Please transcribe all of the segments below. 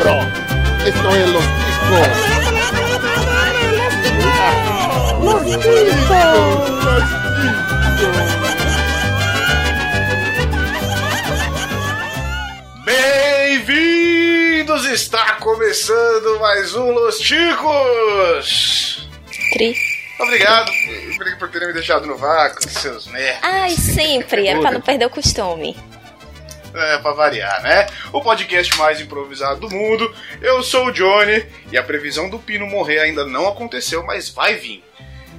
bro. Esto es Los Ticos. Los Ticos. Los Ticos. Bem-vindos! Está começando mais um Los Ticos! Cri. Obrigado por- por terem me deixado no vácuo, seus merda. Ai, sempre. É pra não perder o costume. É, pra variar, né? O podcast mais improvisado do mundo. Eu sou o Johnny e a previsão do Pino morrer ainda não aconteceu, mas vai vir.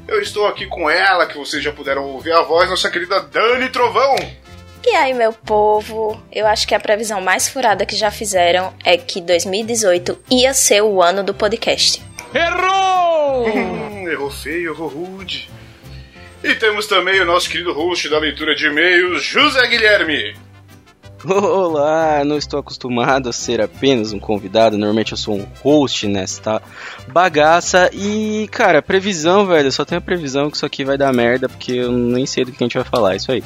Eu estou aqui com ela, que vocês já puderam ouvir a voz, nossa querida Dani Trovão. E aí, meu povo, eu acho que a previsão mais furada que já fizeram é que 2018 ia ser o ano do podcast. Hum, errou feio, errou rude. E temos também o nosso querido host da leitura de e-mails, José Guilherme. Olá, não estou acostumado a ser apenas um convidado, normalmente eu sou um host nesta bagaça e, cara, previsão, velho, eu só tenho a previsão que isso aqui vai dar merda, porque eu nem sei do que a gente vai falar, isso aí.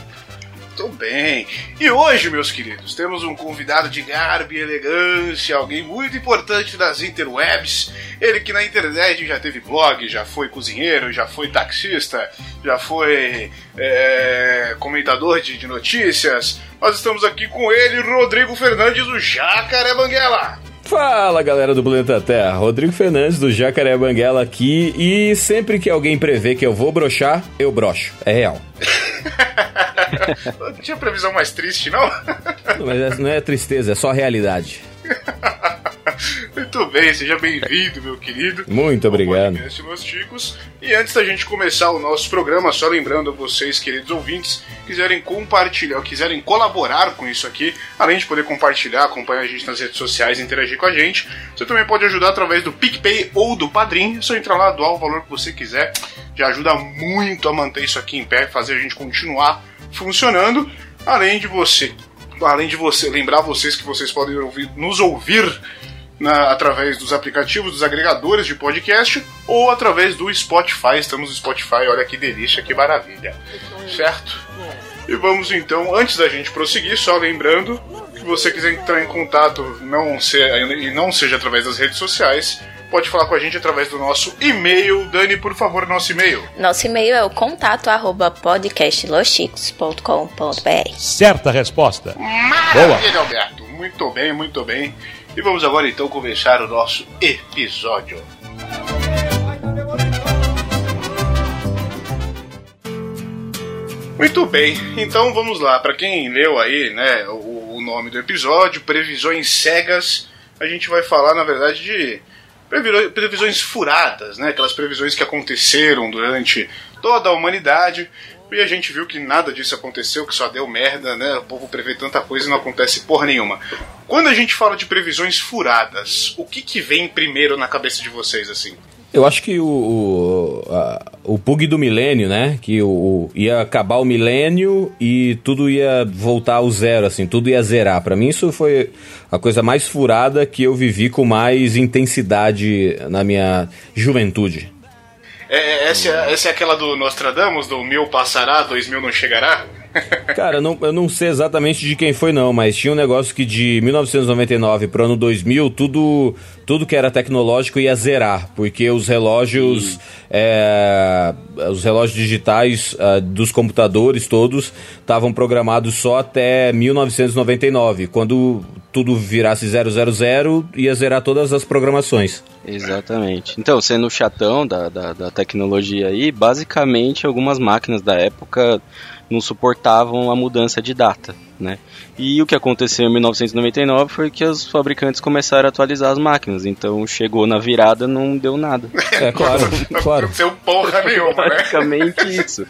Tô bem. E hoje, meus queridos, temos um convidado de garbo e elegância, alguém muito importante das interwebs. Ele que na internet já teve blog, já foi cozinheiro, já foi taxista, já foi é, comentador de, de notícias. Nós estamos aqui com ele, Rodrigo Fernandes, o Jacaré Banguela. Fala galera do Planeta Terra, Rodrigo Fernandes do Jacaré Banguela aqui e sempre que alguém prevê que eu vou brochar, eu brocho. É real. Não tinha previsão mais triste, não? Não, Mas essa não é tristeza, é só realidade. Muito bem, seja bem-vindo, meu querido. Muito obrigado. podcast Los Ticos. E antes da gente começar o nosso programa, só lembrando a vocês, queridos ouvintes, quiserem compartilhar, quiserem colaborar com isso aqui, além de poder compartilhar, acompanhar a gente nas redes sociais, interagir com a gente, você também pode ajudar através do PicPay ou do Padrim. É só entrar lá, doar o valor que você quiser. Já ajuda muito a manter isso aqui em pé, fazer a gente continuar funcionando. Além de você, além de você lembrar vocês que vocês podem ouvir, nos ouvir na- através dos aplicativos, dos agregadores de podcast ou através do Spotify. Estamos no Spotify, olha que delícia, que maravilha. Certo? E vamos então, antes da gente prosseguir, só lembrando que você quiser entrar em contato não se, e não seja através das redes sociais, pode falar com a gente através do nosso e-mail. Dani, por favor, nosso e-mail. Nosso e-mail é o contato arroba podcastlosticos.com.br. Certa resposta. Maravilha, Alberto. Muito bem, muito bem. E vamos agora então começar o nosso episódio. Muito bem, então vamos lá. Para quem leu aí, né, o, o nome do episódio, previsões cegas, a gente vai falar, na verdade, de previsões furadas, né, aquelas previsões que aconteceram durante toda a humanidade. E a gente viu que nada disso aconteceu, que só deu merda, né? O povo prevê tanta coisa e não acontece porra nenhuma. Quando a gente fala de previsões furadas, o que que vem primeiro na cabeça de vocês, assim? Eu acho que o, o, a- o bug do milênio, né? Que o, o- ia acabar o milênio e tudo ia voltar ao zero, assim, tudo ia zerar. Pra mim, isso foi a coisa mais furada que eu vivi com mais intensidade na minha juventude. É, essa, é- essa é aquela do Nostradamus, do mil passará, dois mil não chegará? Cara, eu não, eu não sei exatamente de quem foi não, mas tinha um negócio que de 1999 pro ano 2000, tudo, tudo que era tecnológico ia zerar, porque os relógios, é, os relógios digitais ah, dos computadores todos estavam programados só até 1999. Quando tudo virasse 000, ia zerar todas as programações. Exatamente. Então, sendo chatão da, da, da tecnologia aí, basicamente algumas máquinas da época não suportavam a mudança de data, né? E o que aconteceu em 1999 foi que os fabricantes começaram a atualizar as máquinas, então chegou na virada, não deu nada. É claro, Não claro, aconteceu porra nenhuma, né? Basicamente isso.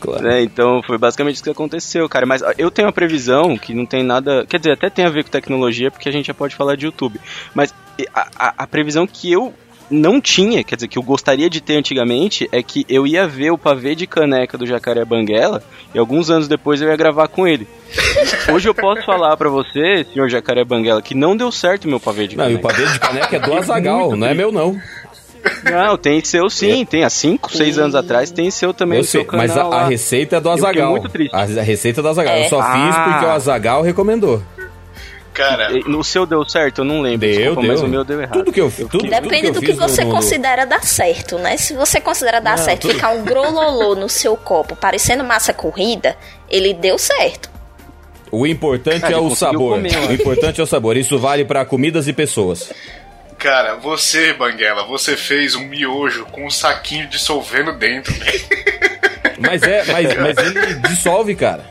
claro. né? Então foi basicamente isso que aconteceu, cara. Mas eu tenho uma previsão que não tem nada. Quer dizer, até tem a ver com tecnologia, porque a gente já pode falar de YouTube. Mas a, a- a previsão que eu não tinha, quer dizer, que eu gostaria de ter antigamente, é que eu ia ver o pavê de caneca do Jacaré Banguela e alguns anos depois eu ia gravar com ele. Hoje eu posso falar pra você, senhor Jacaré Banguela, que não deu certo o meu pavê de Não, e o caneca. pavê de caneca é do Azagal, não é meu não. Não, tem seu sim, tem há 5, 6 anos atrás tem seu também Eu sei, mas a, canal a receita é do fiquei Azagal. muito triste. A, a receita é do Azagal. É. Eu só fiz Ah. porque o Azagal recomendou. Cara, O seu deu certo? Eu não lembro. Deu, desculpa, deu. mas o meu deu errado. Tudo que eu, tudo, tudo Depende que eu do que fiz no- você no- considera dar certo, né? Se você considera dar Não, certo tudo- ficar um grololô no seu copo parecendo massa corrida, ele deu certo. O importante Cara, é o sabor. comer, o importante é o sabor. Isso vale pra comidas e pessoas. cara, você, Banguela, você fez um miojo com um saquinho dissolvendo dentro. Mas é, mas, mas ele dissolve, cara.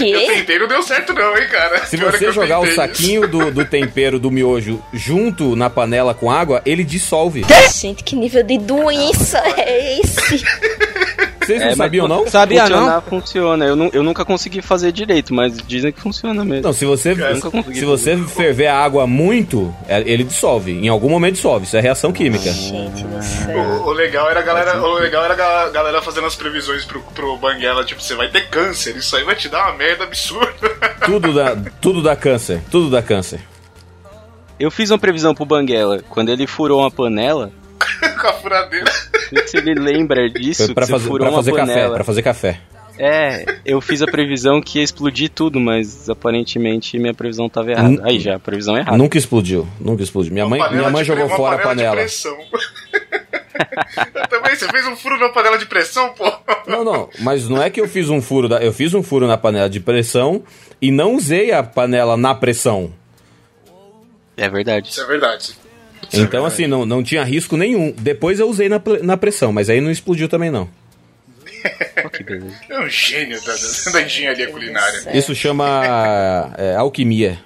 Eu Que? tentei, não deu certo não, hein, cara. Se você eu jogar o saquinho do, do tempero do miojo junto na panela com água, ele dissolve. Gente, que nível de doença é esse? Vocês não É, sabiam, não? Sabia Funcionar, não? funciona. Eu, eu nunca consegui fazer direito, mas dizem que funciona mesmo. Não, se você, se você ferver a água muito, é- ele dissolve. Em algum momento dissolve. Isso é reação química. Gente do céu. O, o legal era a galera, o legal era a ga- galera fazendo as previsões pro, pro Banguela, tipo, você vai ter câncer, isso aí vai te dar uma merda absurda. Tudo dá, tudo dá câncer. Tudo dá câncer. Eu fiz uma previsão pro Banguela. Quando ele furou uma panela, com a furadeira. Não sei se ele lembra disso, Foi pra fazer, pra uma fazer café. panela. Pra fazer café. É, eu fiz a previsão que ia explodir tudo, mas aparentemente minha previsão tava errada. Hum. Aí já, a previsão é errada. Nunca explodiu. Nunca explodiu. Minha mãe, Uma panela minha mãe jogou fora a panela panela. De pressão. Eu Também, você fez um furo na panela de pressão, pô? Não, não, mas não é que eu fiz um furo, da, eu fiz um furo na panela de pressão e não usei a panela na pressão. É verdade. Isso é verdade. Então, assim, não, não tinha risco nenhum. Depois eu usei na, na pressão, mas aí não explodiu também, não. É um gênio da, da, da engenharia culinária. É. Isso chama é, alquimia.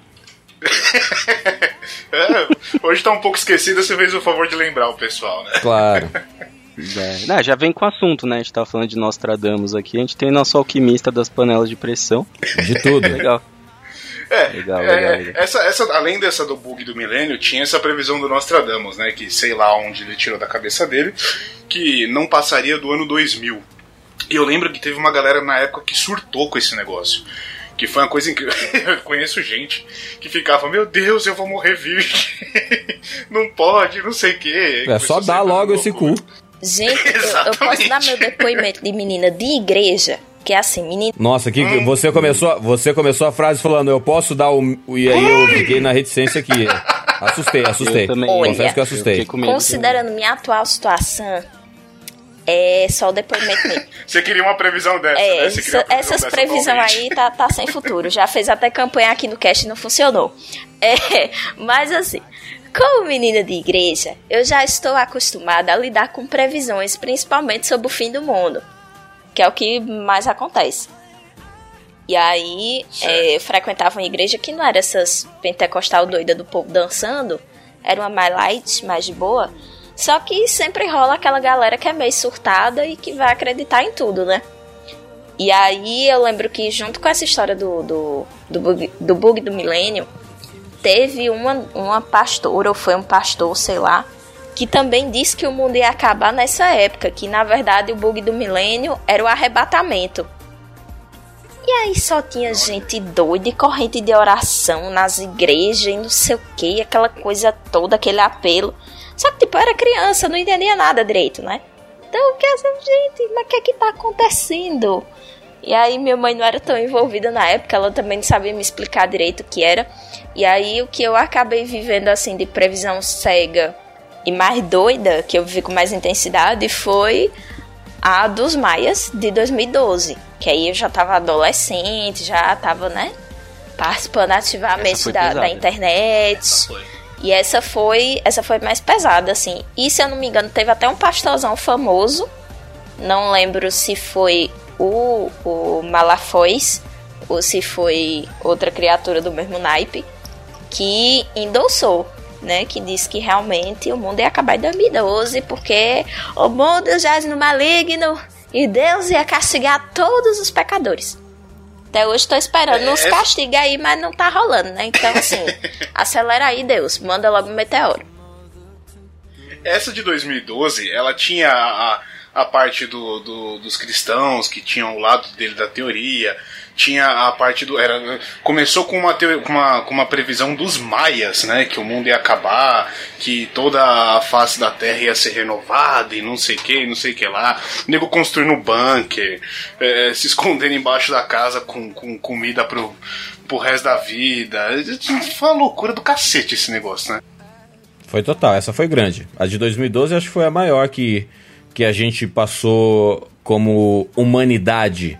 É, hoje tá um pouco esquecida, você fez o favor de lembrar o pessoal, né? Claro. É. Não, já vem com o assunto, né? A gente tava falando de Nostradamus aqui. A gente tem nosso alquimista das panelas de pressão. De tudo. Legal. É, Legal, é, legal. Essa, essa, além dessa do bug do milênio, tinha essa previsão do Nostradamus, né? Que sei lá onde ele tirou da cabeça dele, que não passaria do ano 2000. E eu lembro que teve uma galera na época que surtou com esse negócio. Que foi uma coisa incrível. Eu conheço gente que ficava, meu Deus, eu vou morrer virgem. não pode, não sei o quê. É só dar logo esse cu. Gente, eu, eu posso dar meu depoimento de menina de igreja, que é assim, menina. Nossa, que você começou, você começou a frase falando, eu posso dar o. E aí eu fiquei na reticência aqui. Assustei, assustei. Eu também. Confesso que eu Eu assustei. medo. Considerando minha atual situação, é só o depoimento mesmo. Você queria uma previsão dessa, É, né? Essa- previsão essas dessa previsões aí tá, tá sem futuro. Já fez até campanha aqui no cast e não funcionou. É, mas assim, como menina de igreja, eu já estou acostumada a lidar com previsões, principalmente sobre o fim do mundo, que é o que mais acontece. E aí, é, eu frequentava uma igreja que não era essas pentecostal doida do povo dançando, era uma mais light, mais de boa. Só que sempre rola aquela galera que é meio surtada e que vai acreditar em tudo, né? E aí eu lembro que junto com essa história do, do, do, bug, do bug do milênio, teve uma, uma pastora, ou foi um pastor, sei lá, que também disse que o mundo ia acabar nessa época, que na verdade o bug do milênio era o arrebatamento. E aí só tinha gente doida e corrente de oração nas igrejas e não sei o que, aquela coisa toda, aquele apelo. Só que tipo, eu era criança, não entendia nada direito, né? Então fiquei assim, gente, mas o que é que tá acontecendo? E aí minha mãe não era tão envolvida na época, ela também não sabia me explicar direito o que era. E aí o que eu acabei vivendo assim de previsão cega e mais doida, que eu vivi com mais intensidade, foi a dos Maias de 2012. Que aí eu já tava adolescente, já tava, né? Participando Essa ativamente da, da internet. E essa foi, essa foi mais pesada, assim. E se eu não me engano, teve até um pastorzão famoso. Não lembro se foi o, o Malafois ou se foi outra criatura do mesmo naipe que endossou, né? Que disse que realmente o mundo ia acabar em 2012 porque o mundo jaz no maligno e Deus ia castigar todos os pecadores. Até hoje tô esperando É, uns essa- castigos aí, mas não tá rolando, né? Então, assim, acelera aí, Deus. Manda logo um meteoro. Essa de 2012, ela tinha a, a parte do, do- dos cristãos que tinham o lado dele da teoria. Tinha a parte do. Era, começou com uma, teo- com, uma, com uma previsão dos maias, né? Que o mundo ia acabar, que toda a face da Terra ia ser renovada e não sei o que, não sei que lá. O nego construindo bunker, é, se escondendo embaixo da casa com, com comida pro, pro resto da vida. Foi uma loucura do cacete esse negócio, né? Foi total, essa foi grande. A de 2012 acho que foi a maior que, que a gente passou como humanidade.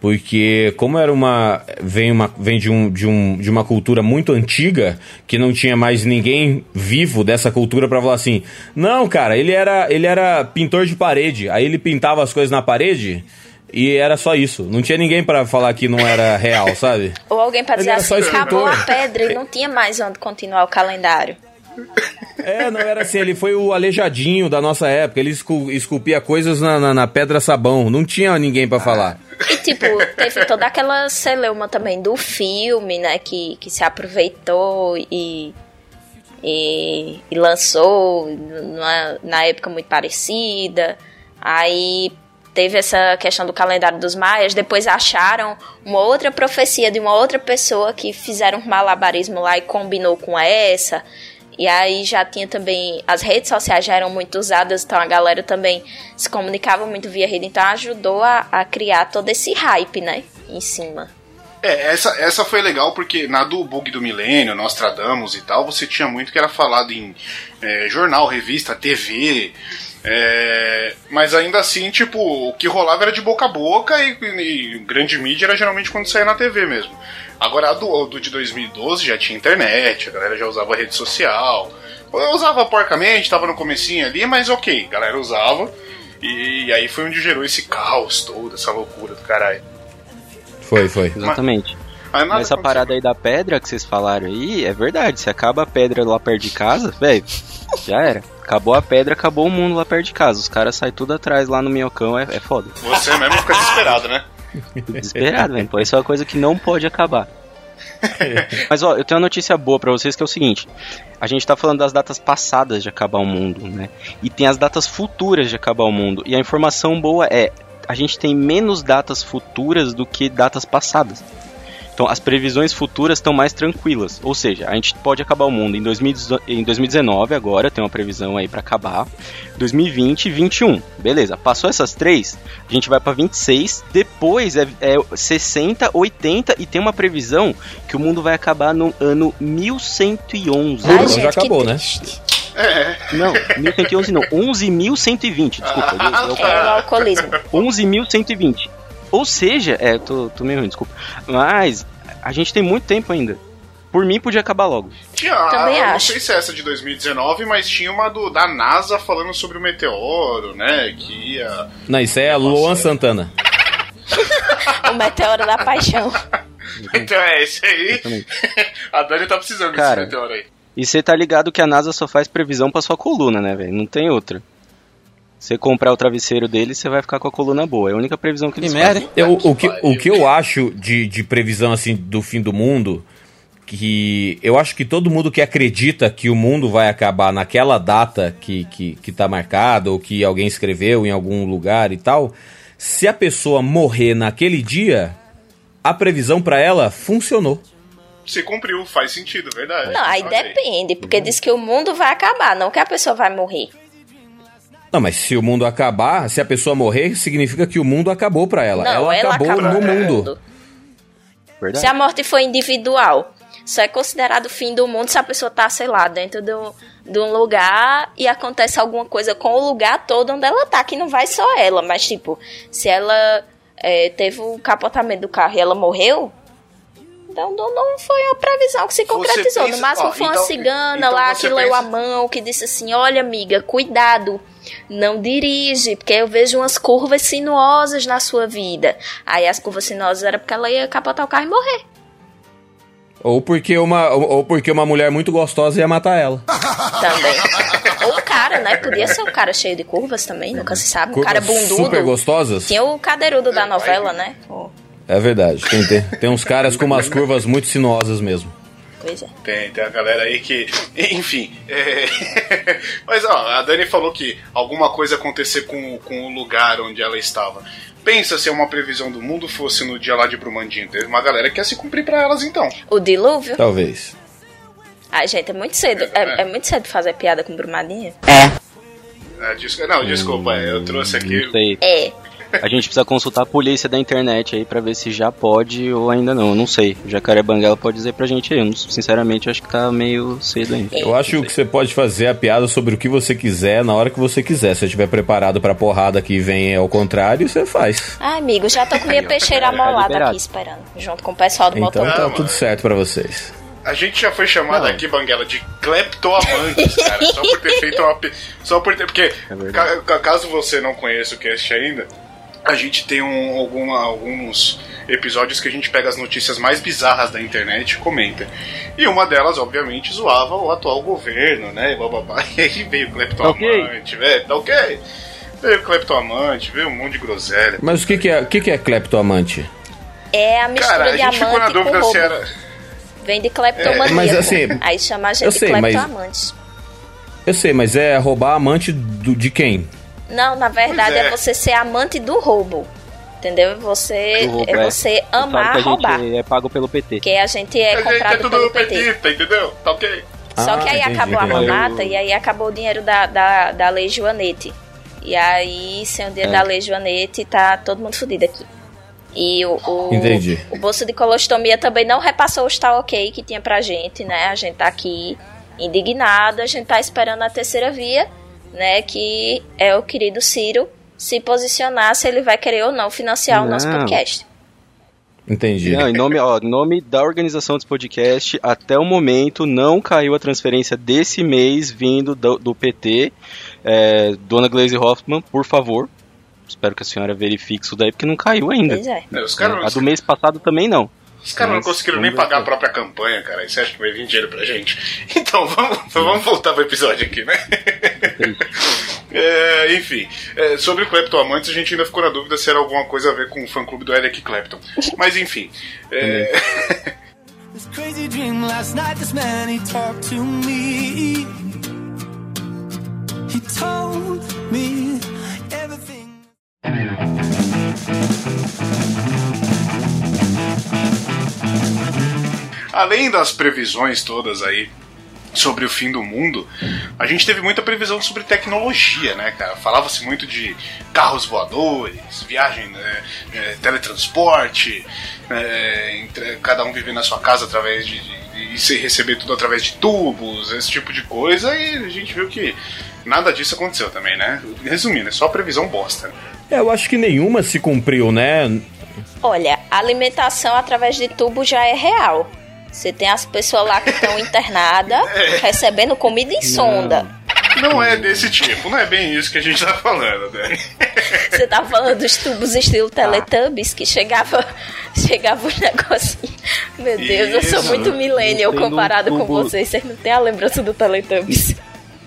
Porque como era uma. vem, uma, vem de, um, de, um, de uma cultura muito antiga, que não tinha mais ninguém vivo dessa cultura pra falar assim. Não, cara, ele era, ele era pintor de parede. Aí ele pintava as coisas na parede e era só isso. Não tinha ninguém pra falar que não era real, sabe? Ou alguém pra dizer assim, acabou a pedra e não tinha mais onde continuar o calendário. É, não era assim, ele foi o aleijadinho da nossa época. Ele escu- esculpia coisas na, na, na pedra sabão. Não tinha ninguém pra falar. E, tipo, teve toda aquela celeuma também do filme, né? Que, que se aproveitou e, e, e lançou numa, na época muito parecida. Aí teve essa questão do calendário dos maias. Depois acharam uma outra profecia de uma outra pessoa que fizeram um malabarismo lá e combinou com essa. E aí já tinha também. As redes sociais já eram muito usadas, então a galera também se comunicava muito via rede, então ajudou a, a criar todo esse hype, né? Em cima. É, essa, essa foi legal porque na do bug do milênio, Nostradamus e tal, você tinha muito que era falado em é, jornal, revista, TV. é, mas ainda assim, tipo, o que rolava era de boca a boca e, e grande mídia era geralmente quando saía na TV mesmo. Agora a do, do de 2012 já tinha internet, a galera já usava rede social. Eu usava porcamente, tava no comecinho ali, mas ok, a galera usava. E, aí foi onde gerou esse caos todo, essa loucura do caralho. Foi, foi. Exatamente. Aí nada Mas essa parada aí da pedra que vocês falaram aí, é verdade. Se acaba a pedra lá perto de casa, velho, já era. Acabou a pedra, acabou o mundo lá perto de casa. Os caras saem tudo atrás lá no minhocão, é, é foda. Você mesmo fica desesperado, né? Desesperado, velho. Pô, isso é uma coisa que não pode acabar. Mas ó, eu tenho uma notícia boa pra vocês que é o seguinte: a gente tá falando das datas passadas de acabar o mundo, né? E tem as datas futuras de acabar o mundo. E a informação boa é: a gente tem menos datas futuras do que datas passadas. Então as previsões futuras estão mais tranquilas. Ou seja, a gente pode acabar o mundo em, 2019 em 2019 agora, tem uma previsão aí pra acabar. 2020 e 21. Beleza, passou essas três, a gente vai pra 26, depois é, é 60, 80 e tem uma previsão que o mundo vai acabar no ano 1111. Ai, Então gente, já acabou, né? triste. Não, 1111 não, 11.120, desculpa. eu- eu- É o alcoolismo. 11.120. Ou seja, é, tô, tô meio ruim, desculpa. Mas a gente tem muito tempo ainda. Por mim, podia acabar logo. Tinha, Também eu não acho. sei se é essa de 2019, mas tinha uma do, da NASA falando sobre o meteoro, né? Que ia. Não, isso é a Luan Santana. O meteoro da paixão. Então é esse aí. A Dani tá precisando Cara, desse meteoro aí. E você tá ligado que a NASA só faz previsão pra sua coluna, né, velho? Não tem outra. Você comprar o travesseiro dele, você vai ficar com a coluna boa. É a única previsão que eles fazem. Eu, o, que, o que eu acho de, de previsão assim do fim do mundo, que eu acho que todo mundo que acredita que o mundo vai acabar naquela data que, que, que tá marcado, ou que alguém escreveu em algum lugar e tal, se a pessoa morrer naquele dia, a previsão pra ela funcionou. Se cumpriu, faz sentido, verdade. Não, aí Ok. depende, porque diz que o mundo vai acabar, não que a pessoa vai morrer. Não, mas se o mundo acabar, se a pessoa morrer, significa que o mundo acabou pra ela. Não, ela, ela acabou acabou no mundo. mundo. Verdade. Se a morte for individual, só é considerado o fim do mundo se a pessoa tá, sei lá, dentro do, de um lugar e acontece alguma coisa com o lugar todo onde ela tá, que não vai só ela, mas tipo, se ela é, teve o capotamento do carro e ela morreu, então não, não foi uma previsão que se concretizou. pensa- no máximo ó, foi uma então- cigana então lá que leu a pensa- mão, que disse assim: olha, amiga, cuidado. Não dirige, porque eu vejo umas curvas sinuosas na sua vida. Aí as curvas sinuosas era porque ela ia capotar o carro e morrer. Ou porque uma, ou porque uma mulher muito gostosa ia matar ela. também. Ou o cara, né? Podia ser um cara cheio de curvas também, nunca se sabe. Um cara Curvas bundudo. super gostosas? Tinha o cadeirudo da novela, né? Pô, É verdade. Tem, tem, tem uns caras com umas curvas muito sinuosas mesmo. Pois é. Tem, tem a galera aí que. Enfim. é, Mas ó, a Dani falou que alguma coisa acontecer com, com o lugar onde ela estava. Pensa se uma previsão do mundo fosse no dia lá de Brumandinho. Teve uma galera que ia se cumprir pra elas então. O dilúvio? Talvez. Ai, gente, é muito cedo. É, é muito cedo fazer piada com Brumadinho? É, des- Não, desculpa, eu trouxe aqui. Não sei. É. A gente precisa consultar a polícia da internet aí pra ver se já pode ou ainda não. Eu não sei. O Jacaré Banguela pode dizer pra gente aí. Eu, não- sinceramente, eu acho que tá meio cedo ainda. Eu acho que você pode fazer a piada sobre o que você quiser na hora que você quiser. Se você estiver preparado pra porrada que vem ao contrário, você faz. Ai, amigo, já tô com minha peixeira amolada liberado. aqui esperando. Junto com o pessoal do Então motor. tá mano. tudo certo pra vocês. A gente já foi chamado aqui, Banguela, de cleptoamantes, cara. Só por ter feito uma. Só por ter. Porque, ca- caso você não conheça o cast ainda, a gente tem um, alguma- alguns episódios que a gente pega as notícias mais bizarras da internet e comenta. E uma delas, obviamente, zoava o atual governo, né? E, bababá. e aí veio o cleptoamante, velho. Tá ok? Veio o cleptoamante, veio um monte de groselha. Mas o que, que é, o que, que é cleptoamante? É a mistura Cara, a de gente ficou na amante com dúvida roubo. se era. Vem de cleptomania. É, mas assim, Aí chama a gente eu de sei, mas- cleptoamante. Eu sei, mas é roubar amante do- de quem? Não, na verdade é. é. você ser amante do roubo. Entendeu? Você Do roubo, é é. você amar que a roubar. gente é pago pelo PT. Porque a gente é a gente é comprado tudo pelo PT. petista, entendeu? Tá ok? Só Ah, que aí entendi, acabou a entendi. mamata e aí acabou o dinheiro da, da, da Lei Joanete. E aí, sem o dinheiro É. da Lei Joanete, tá todo mundo fudido aqui. E o, o, Entendi. o bolso de colostomia também não repassou o está ok que tinha pra gente, né? A gente tá aqui indignado, a gente tá esperando a terceira via, né? Que é o querido Ciro se posicionar se ele vai querer ou não financiar o nosso Não. podcast. Entendi. Não, em nome, ó, nome da organização desse podcast, até o momento não caiu a transferência desse mês vindo do, do PT. É, Dona Glaze Hoffman, por favor. Espero que a senhora verifique isso daí, porque não caiu ainda. Pois é. É, Os caras A do mês passado também não. Os caras não conseguiram nem pagar a própria campanha, cara. E você acha que vai vir dinheiro pra gente? Então vamos, vamos voltar pro episódio aqui, né? É, enfim, é, sobre o Kleptoamantes a gente ainda ficou na dúvida se era alguma coisa a ver com o fã-clube do Eric Clapton. Mas enfim. é, This crazy dream last night, this man, he talked to me. He told me além das previsões todas aí sobre o fim do mundo, a gente teve muita previsão sobre tecnologia, né, cara? Falava-se muito de carros voadores, viagem, né, é, teletransporte, é, entre- cada um viver na sua casa através de, de- e se receber tudo através de tubos, esse tipo de coisa, e a gente viu que nada disso aconteceu também, né? Resumindo, é só previsão bosta. né? É, eu acho que nenhuma se cumpriu, né? Olha, a alimentação através de tubo já é real. Você tem as pessoas lá que estão internadas recebendo comida em sonda. Não é desse tipo, não é bem isso que a gente tá falando, né? Você tá falando dos tubos estilo Teletubbies que chegava chegava um negocinho. Meu Deus, eu sou Isso. muito millennial um comparado com tubo- vocês. Vocês não têm a lembrança do Teletubbies.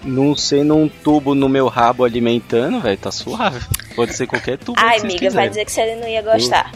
Não sei num tubo no meu rabo alimentando, velho, tá suave. Pode ser qualquer tubo. Ai, amiga, vai quiserem. dizer que você não ia gostar.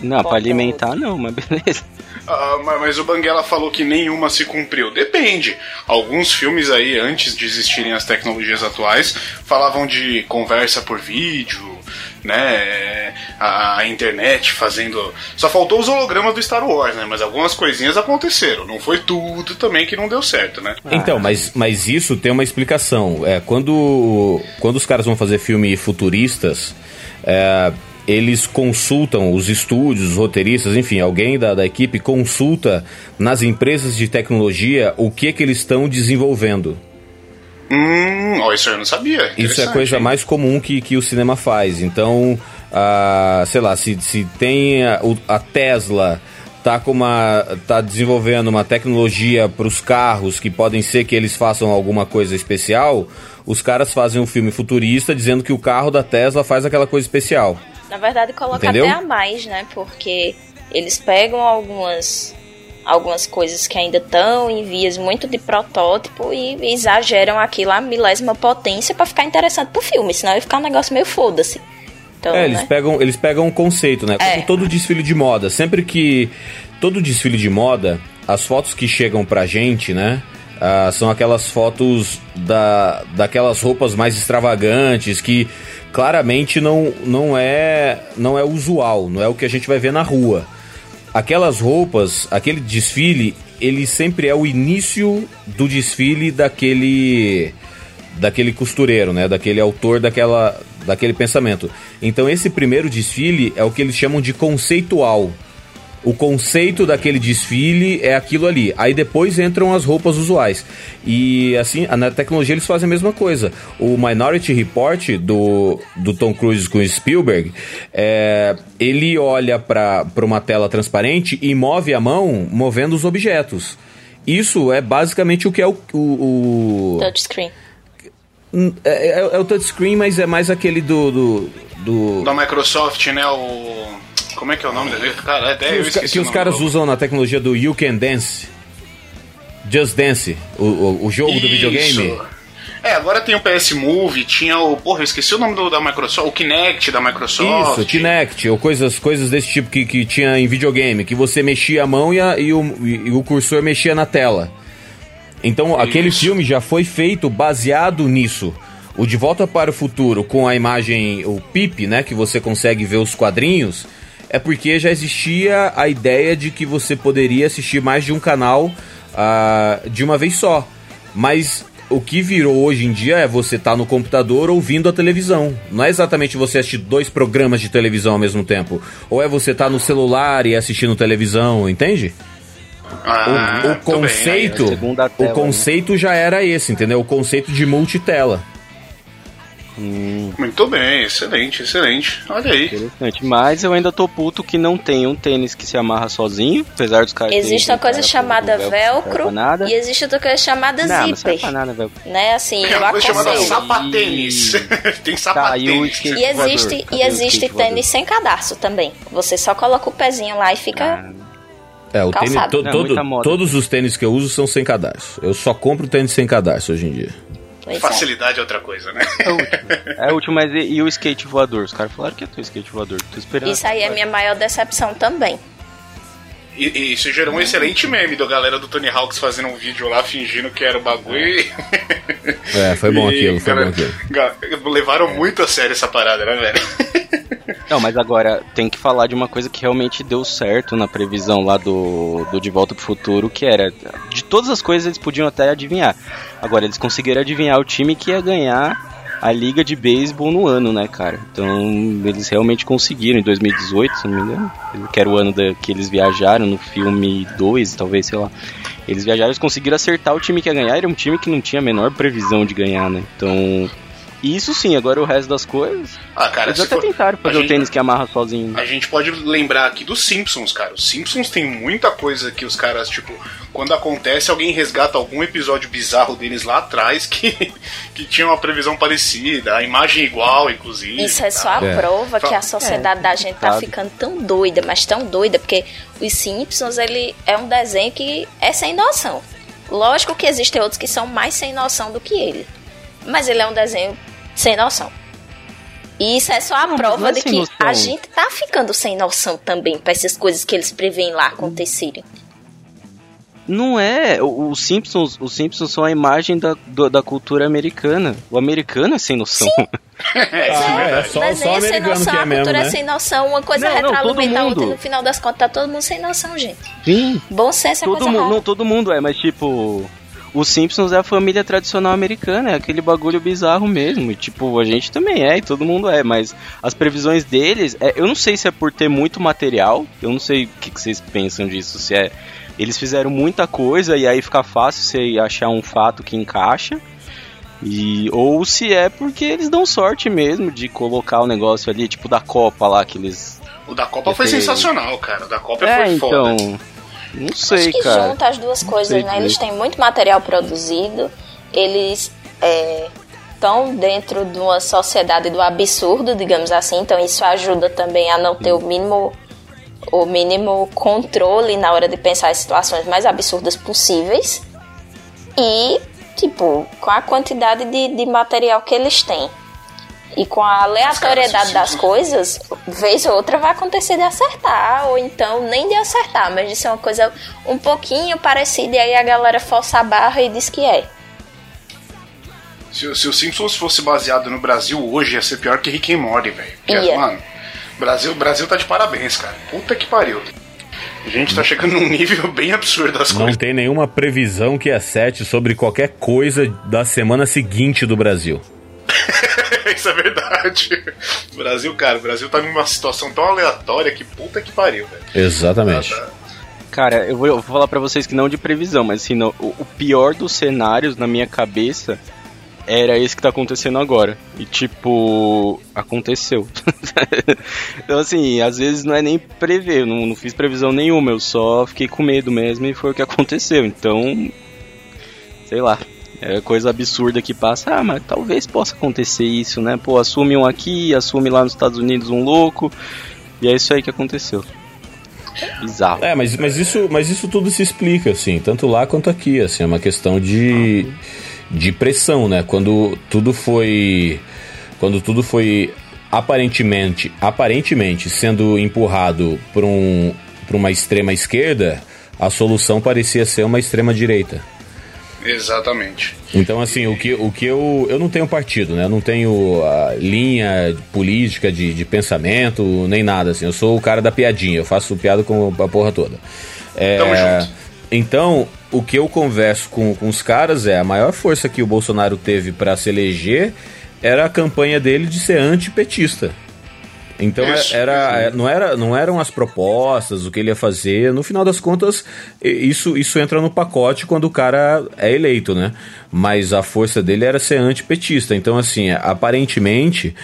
Não, Bota pra alimentar não, mas beleza. Ah, ma- mas o Banguela falou que nenhuma se cumpriu. Depende. Alguns filmes aí, antes de existirem as tecnologias atuais, falavam de conversa por vídeo, né? A, a internet fazendo. Só faltou os hologramas do Star Wars, né? Mas algumas coisinhas aconteceram. Não foi tudo também que não deu certo, né? Então, mas, mas isso tem uma explicação. É, quando, quando os caras vão fazer filme futuristas, é, eles consultam os estúdios, os roteiristas, enfim, alguém da, da equipe consulta nas empresas de tecnologia o que, que eles estão desenvolvendo. Hum, isso eu não sabia. Isso é Interessante, coisa mais comum que, que o cinema faz. Então, ah, sei lá, se, se tem a, a Tesla tá com uma tá desenvolvendo uma tecnologia para os carros que podem ser que eles façam alguma coisa especial, os caras fazem um filme futurista dizendo que o carro da Tesla faz aquela coisa especial. Na verdade, coloca Entendeu? até a mais, né? Porque eles pegam algumas algumas coisas que ainda estão em vias muito de protótipo e exageram aquilo a milésima potência pra ficar interessante pro filme, senão ia ficar um negócio meio foda-se. Então, É, eles né? pegam, eles pegam um conceito, né? Como É. todo desfile de moda. Sempre que. Todo desfile de moda, as fotos que chegam pra gente, né? ah, são aquelas fotos da, daquelas roupas mais extravagantes que claramente não, não é não é usual, não é o que a gente vai ver na rua. Aquelas roupas, aquele desfile, ele sempre é o início do desfile daquele daquele costureiro, né, daquele autor daquela daquele pensamento. Então esse primeiro desfile é o que eles chamam de conceitual. O conceito daquele desfile é aquilo ali. Aí depois entram as roupas usuais. E assim, na tecnologia eles fazem a mesma coisa. O Minority Report do, do Tom Cruise com Spielberg, é, ele olha para uma tela transparente e move a mão movendo os objetos. Isso é basicamente o que é o. o, o... Touchscreen. É, é, é, o touchscreen, mas é mais aquele do. do, do... Da Microsoft, né? O. Como é que é o nome dele? Cara, até que eu os, esqueci que os caras do- usam na tecnologia do You Can Dance. Just Dance, o, o, o jogo do Isso. videogame. É, agora tem o PS Move, tinha o. Porra, eu esqueci o nome do, da Microsoft, o Kinect da Microsoft. Isso, Kinect, ou coisas, coisas desse tipo que, que tinha em videogame, que você mexia a mão e, a- e o, e o cursor mexia na tela. Então, aquele filme já foi feito baseado nisso. O De Volta para o Futuro, com a imagem, o PIP, né, que você consegue ver os quadrinhos, é porque já existia a ideia de que você poderia assistir mais de um canal ah, de uma vez só. Mas o que virou hoje em dia é você estar no computador ouvindo a televisão. Não é exatamente você assistir dois programas de televisão ao mesmo tempo. Ou é você estar no celular e assistindo televisão, entende? Ah, o, o bem, conceito, a segunda o tela, conceito já era esse, entendeu? O conceito de multitela. Hum, Muito bem, excelente, excelente. Olha aí. interessante. Mas eu ainda tô puto que não tem um tênis que se amarra sozinho, apesar dos caras Existe uma coisa chamada velcro, velcro e existe outra coisa chamada Não, não serve zíper. pra nada, velcro. Né, assim, Tem eu uma coisa chamada aconselho. sapatênis. tem Tá, e sapatênis. E existe, e existe tênis sem cadarço também. Você só coloca o pezinho lá e fica. É, o tênis, Calçado. to- Não, é todo- todos os tênis que eu uso são sem cadarço. Eu só compro tênis sem cadarço hoje em dia. Pois é. Facilidade é outra coisa, né? É útil. É útil, mas e, e o skate voador? Os caras falaram que é teu skate voador. Tô esperando. Isso aí é minha maior decepção também. E, e isso gerou um excelente meme da galera do Tony Hawks fazendo um vídeo lá fingindo que era o bagulho. É, foi bom aquilo, foi cara, bom aquilo. Levaram muito a sério essa parada, né, velho? Não, mas agora tem que falar de uma coisa que realmente deu certo na previsão lá do, do De Volta pro Futuro, que era. De todas as coisas eles podiam até adivinhar. Agora, eles conseguiram adivinhar o time que ia ganhar a liga de beisebol no ano, né, cara? Então, eles realmente conseguiram em 2018, se não me engano. Que era o ano da, que eles viajaram no filme 2, talvez, sei lá. Eles viajaram, eles conseguiram acertar o time que ia ganhar. Era um time que não tinha a menor previsão de ganhar, né? Então. Isso sim, agora o resto das coisas. Ah, cara, Eles até for- tentaram fazer a o gente- tênis que amarra sozinho. A gente pode lembrar aqui dos Simpsons, cara. Os Simpsons tem muita coisa que os caras, tipo, quando acontece, alguém resgata algum episódio bizarro deles lá atrás que, que tinha uma previsão parecida, a imagem igual, inclusive. Isso é só a É. prova que a sociedade da gente tá sabe. ficando tão doida, mas tão doida, porque os Simpsons, ele é um desenho que é sem noção. Lógico que existem outros que são mais sem noção do que ele. Mas ele é um desenho sem noção. E isso é só a Não, mas prova é de sem que noção. a gente tá ficando sem noção também pra essas coisas que eles preveem lá acontecerem. Não é. Os Simpsons, os Simpsons são a imagem da, do- da cultura americana. O americano é sem noção. É, isso é Ah, é, só, Desenho só sem americano noção, que é a mesmo, cultura né? é sem noção, uma coisa Não, retroalimenta a outra e no final das contas tá todo mundo sem noção, gente. Sim. Bom senso é Todo coisa não, todo mundo é, mas tipo. Os Simpsons é a família tradicional americana, é aquele bagulho bizarro mesmo. E, tipo, a gente também é, e todo mundo é, mas as previsões deles, é, eu não sei se é por ter muito material, eu não sei o que, que vocês pensam disso, se é. Eles fizeram muita coisa e aí fica fácil você achar um fato que encaixa. E, ou se é porque eles dão sorte mesmo de colocar o negócio ali, tipo da Copa lá, que eles. O da Copa foi Tem- sensacional, cara. O da Copa É, foi foda. Não sei, Acho que cara. junta as duas coisas, sei né? Eles têm muito material produzido, eles estão dentro de uma sociedade do absurdo, digamos assim, então isso ajuda também a não ter o mínimo o mínimo controle na hora de pensar as situações mais absurdas possíveis e tipo com a quantidade de, de material que eles têm e com a aleatoriedade das coisas, vez ou outra vai acontecer de acertar, ou então nem de acertar, mas de ser uma coisa um pouquinho parecida, e aí a galera força a barra e diz que é. Se, se o Simpsons fosse baseado no Brasil hoje, ia ser pior que Rick and Morty, velho. Porque, Ia. mano, Brasil, Brasil tá de parabéns, cara. Puta que pariu. A gente tá chegando num nível bem absurdo das Não coisas. tem nenhuma previsão que acerte sobre qualquer coisa da semana seguinte do Brasil. Isso é verdade. O Brasil, cara, o Brasil tá numa situação tão aleatória que puta que pariu, velho. Exatamente. Cara, eu vou, eu vou falar pra vocês que não de previsão, mas assim, não, o, o pior dos cenários na minha cabeça era esse que tá acontecendo agora. E tipo, aconteceu. então assim, às vezes não é nem prever, eu não, não fiz previsão nenhuma, eu só fiquei com medo mesmo e foi o que aconteceu. Então, sei lá. É coisa absurda que passa, ah, mas talvez possa acontecer isso, né? Pô, assume um aqui, assume lá nos Estados Unidos um louco, e é isso aí que aconteceu. Bizarro. É, mas, mas, isso, mas isso tudo se explica, assim, tanto lá quanto aqui, assim, é uma questão de, de pressão, né? Quando tudo foi. Quando tudo foi aparentemente, aparentemente sendo empurrado por um, por uma extrema esquerda, a solução parecia ser uma extrema direita. Exatamente. Então, assim, o que, o que eu. Eu não tenho partido, né? Eu não tenho a linha política de, de pensamento, nem nada, assim. Eu sou o cara da piadinha, eu faço piada com a porra toda. É, Tamo junto. Então, o que eu converso com, com os caras é a maior força que o Bolsonaro teve para se eleger era a campanha dele de ser antipetista. Então é- era, é, não, era, não eram as propostas, o que ele ia fazer. No final das contas, isso, isso entra no pacote quando o cara é eleito, né? Mas a força dele era ser antipetista. Então, assim, aparentemente,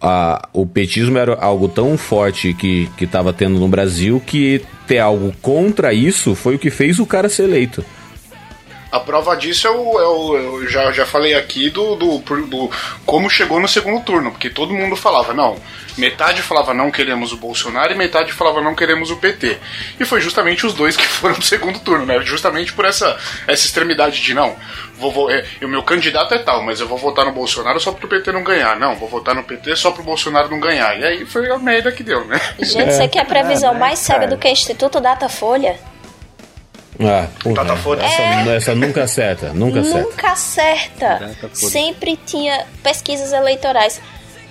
a, o petismo era algo tão forte que estava tendo no Brasil que ter algo contra isso foi o que fez o cara ser eleito. A prova disso é o. é o- eu já, já falei aqui do, do, do como chegou no segundo turno, porque todo mundo falava, não. Metade falava não queremos o Bolsonaro e metade falava não queremos o PT. E foi justamente os dois que foram pro segundo turno, né? Justamente por essa, essa extremidade de não. Vou, vou, é, o meu candidato é tal, mas eu vou votar no Bolsonaro só pro PT não ganhar. Não, vou votar no PT só pro Bolsonaro não ganhar. E aí foi a merda que deu, né? Gente, você quer previsão né, mais cega cara? do que Instituto Datafolha? Ah, porra, essa, essa nunca acerta, nunca acerta. Nunca acerta. Sempre tinha pesquisas eleitorais.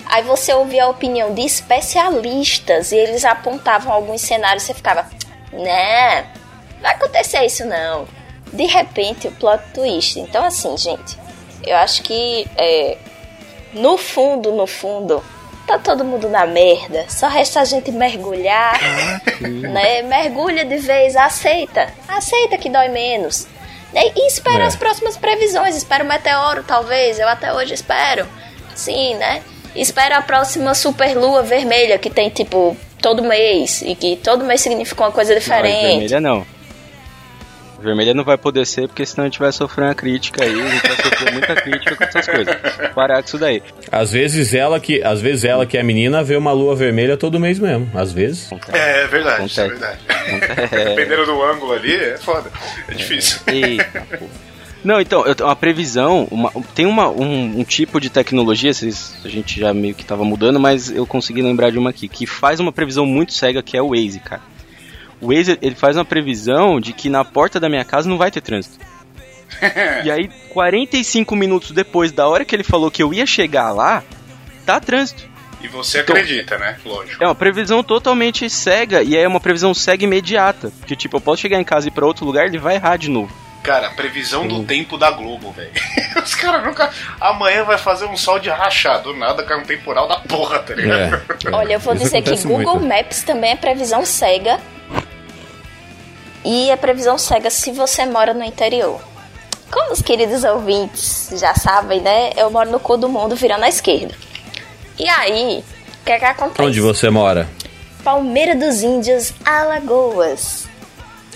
Aí você ouvia a opinião de especialistas e eles apontavam alguns cenários e você ficava, né, vai acontecer isso não. De repente, o plot twist. Então, assim, gente, eu acho que é, no fundo, no fundo, tá todo mundo na merda. Só resta a gente mergulhar, né? Mergulha de vez, aceita. Aceita que dói menos. E espera É. as próximas previsões. Espera o meteoro, talvez. Eu até hoje espero. Sim, né? Espera a próxima superlua vermelha que tem, tipo, todo mês. E que todo mês significa uma coisa Não, diferente. vermelha não. Vermelha não vai poder ser, porque senão a gente vai sofrer uma crítica aí, a gente vai sofrer muita crítica com essas coisas. Parar com isso daí. Às vezes ela que, às vezes ela que é menina vê uma lua vermelha todo mês mesmo, às vezes. É, é verdade, isso é Acontece. verdade. Dependendo do ângulo ali, é foda. É difícil. Eita. Não, então, eu tenho uma previsão, uma- tem uma, um, um tipo de tecnologia, vocês- a gente já meio que tava mudando, mas eu consegui lembrar de uma aqui, que faz uma previsão muito cega, que é o Waze, cara. O Waze, ele faz uma previsão de que na porta da minha casa não vai ter trânsito. e aí, 45 minutos depois da hora que ele falou que eu ia chegar lá, tá trânsito. E você acredita, né? Lógico. É uma previsão totalmente cega, e é uma previsão cega imediata. Porque, tipo, eu posso chegar em casa e ir pra outro lugar, ele vai errar de novo. Cara, previsão do tempo da Globo, velho. Os caras nunca. Amanhã vai fazer um sol de rachar. Do nada cai um temporal da porra, tá ligado? É. Olha, eu vou Isso dizer que Google muito. Maps também é previsão cega. E é previsão cega se você mora no interior. Como os queridos ouvintes já sabem, né? Eu moro no cu do mundo, virando à esquerda. E aí, o que é que acontece? Onde você mora? Palmeira dos Índios, Alagoas.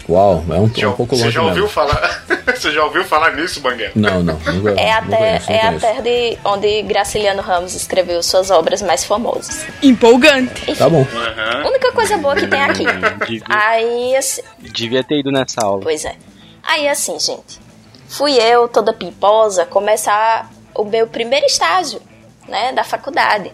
Uau, é um, é Já- um pouco você longe já ouviu mesmo. falar? você já ouviu falar nisso, Banguela? Não, não. nunca- É a, não ter- conheço, não é a terra de onde Graciliano Ramos escreveu suas obras mais famosas. Empolgante. Tá bom. Aham. Única coisa boa que tem aqui. Devia, Aí, assim, devia ter ido nessa aula. Pois é. Aí assim, gente, fui eu, toda piposa, começar o meu primeiro estágio, né, da faculdade.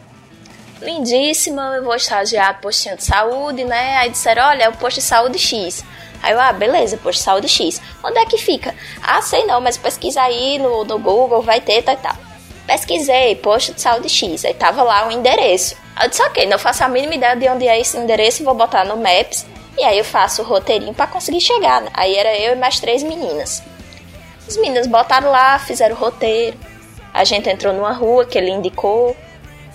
Lindíssima, eu vou estagiar no postinho de saúde, né? Aí disseram, olha, é o posto de saúde X. Aí eu, ah, beleza, de saúde X. Onde é que fica? Ah, sei não, mas pesquisa aí no, no Google, vai ter, tal e tal. Pesquisei, posto de saúde X, aí tava lá o endereço. Eu disse, ok, não faço a mínima ideia de onde é esse endereço, vou botar no Maps, e aí eu faço o roteirinho para conseguir chegar. Né? Aí era eu e mais três meninas. As meninas botaram lá, fizeram o roteiro. A gente entrou numa rua que ele indicou,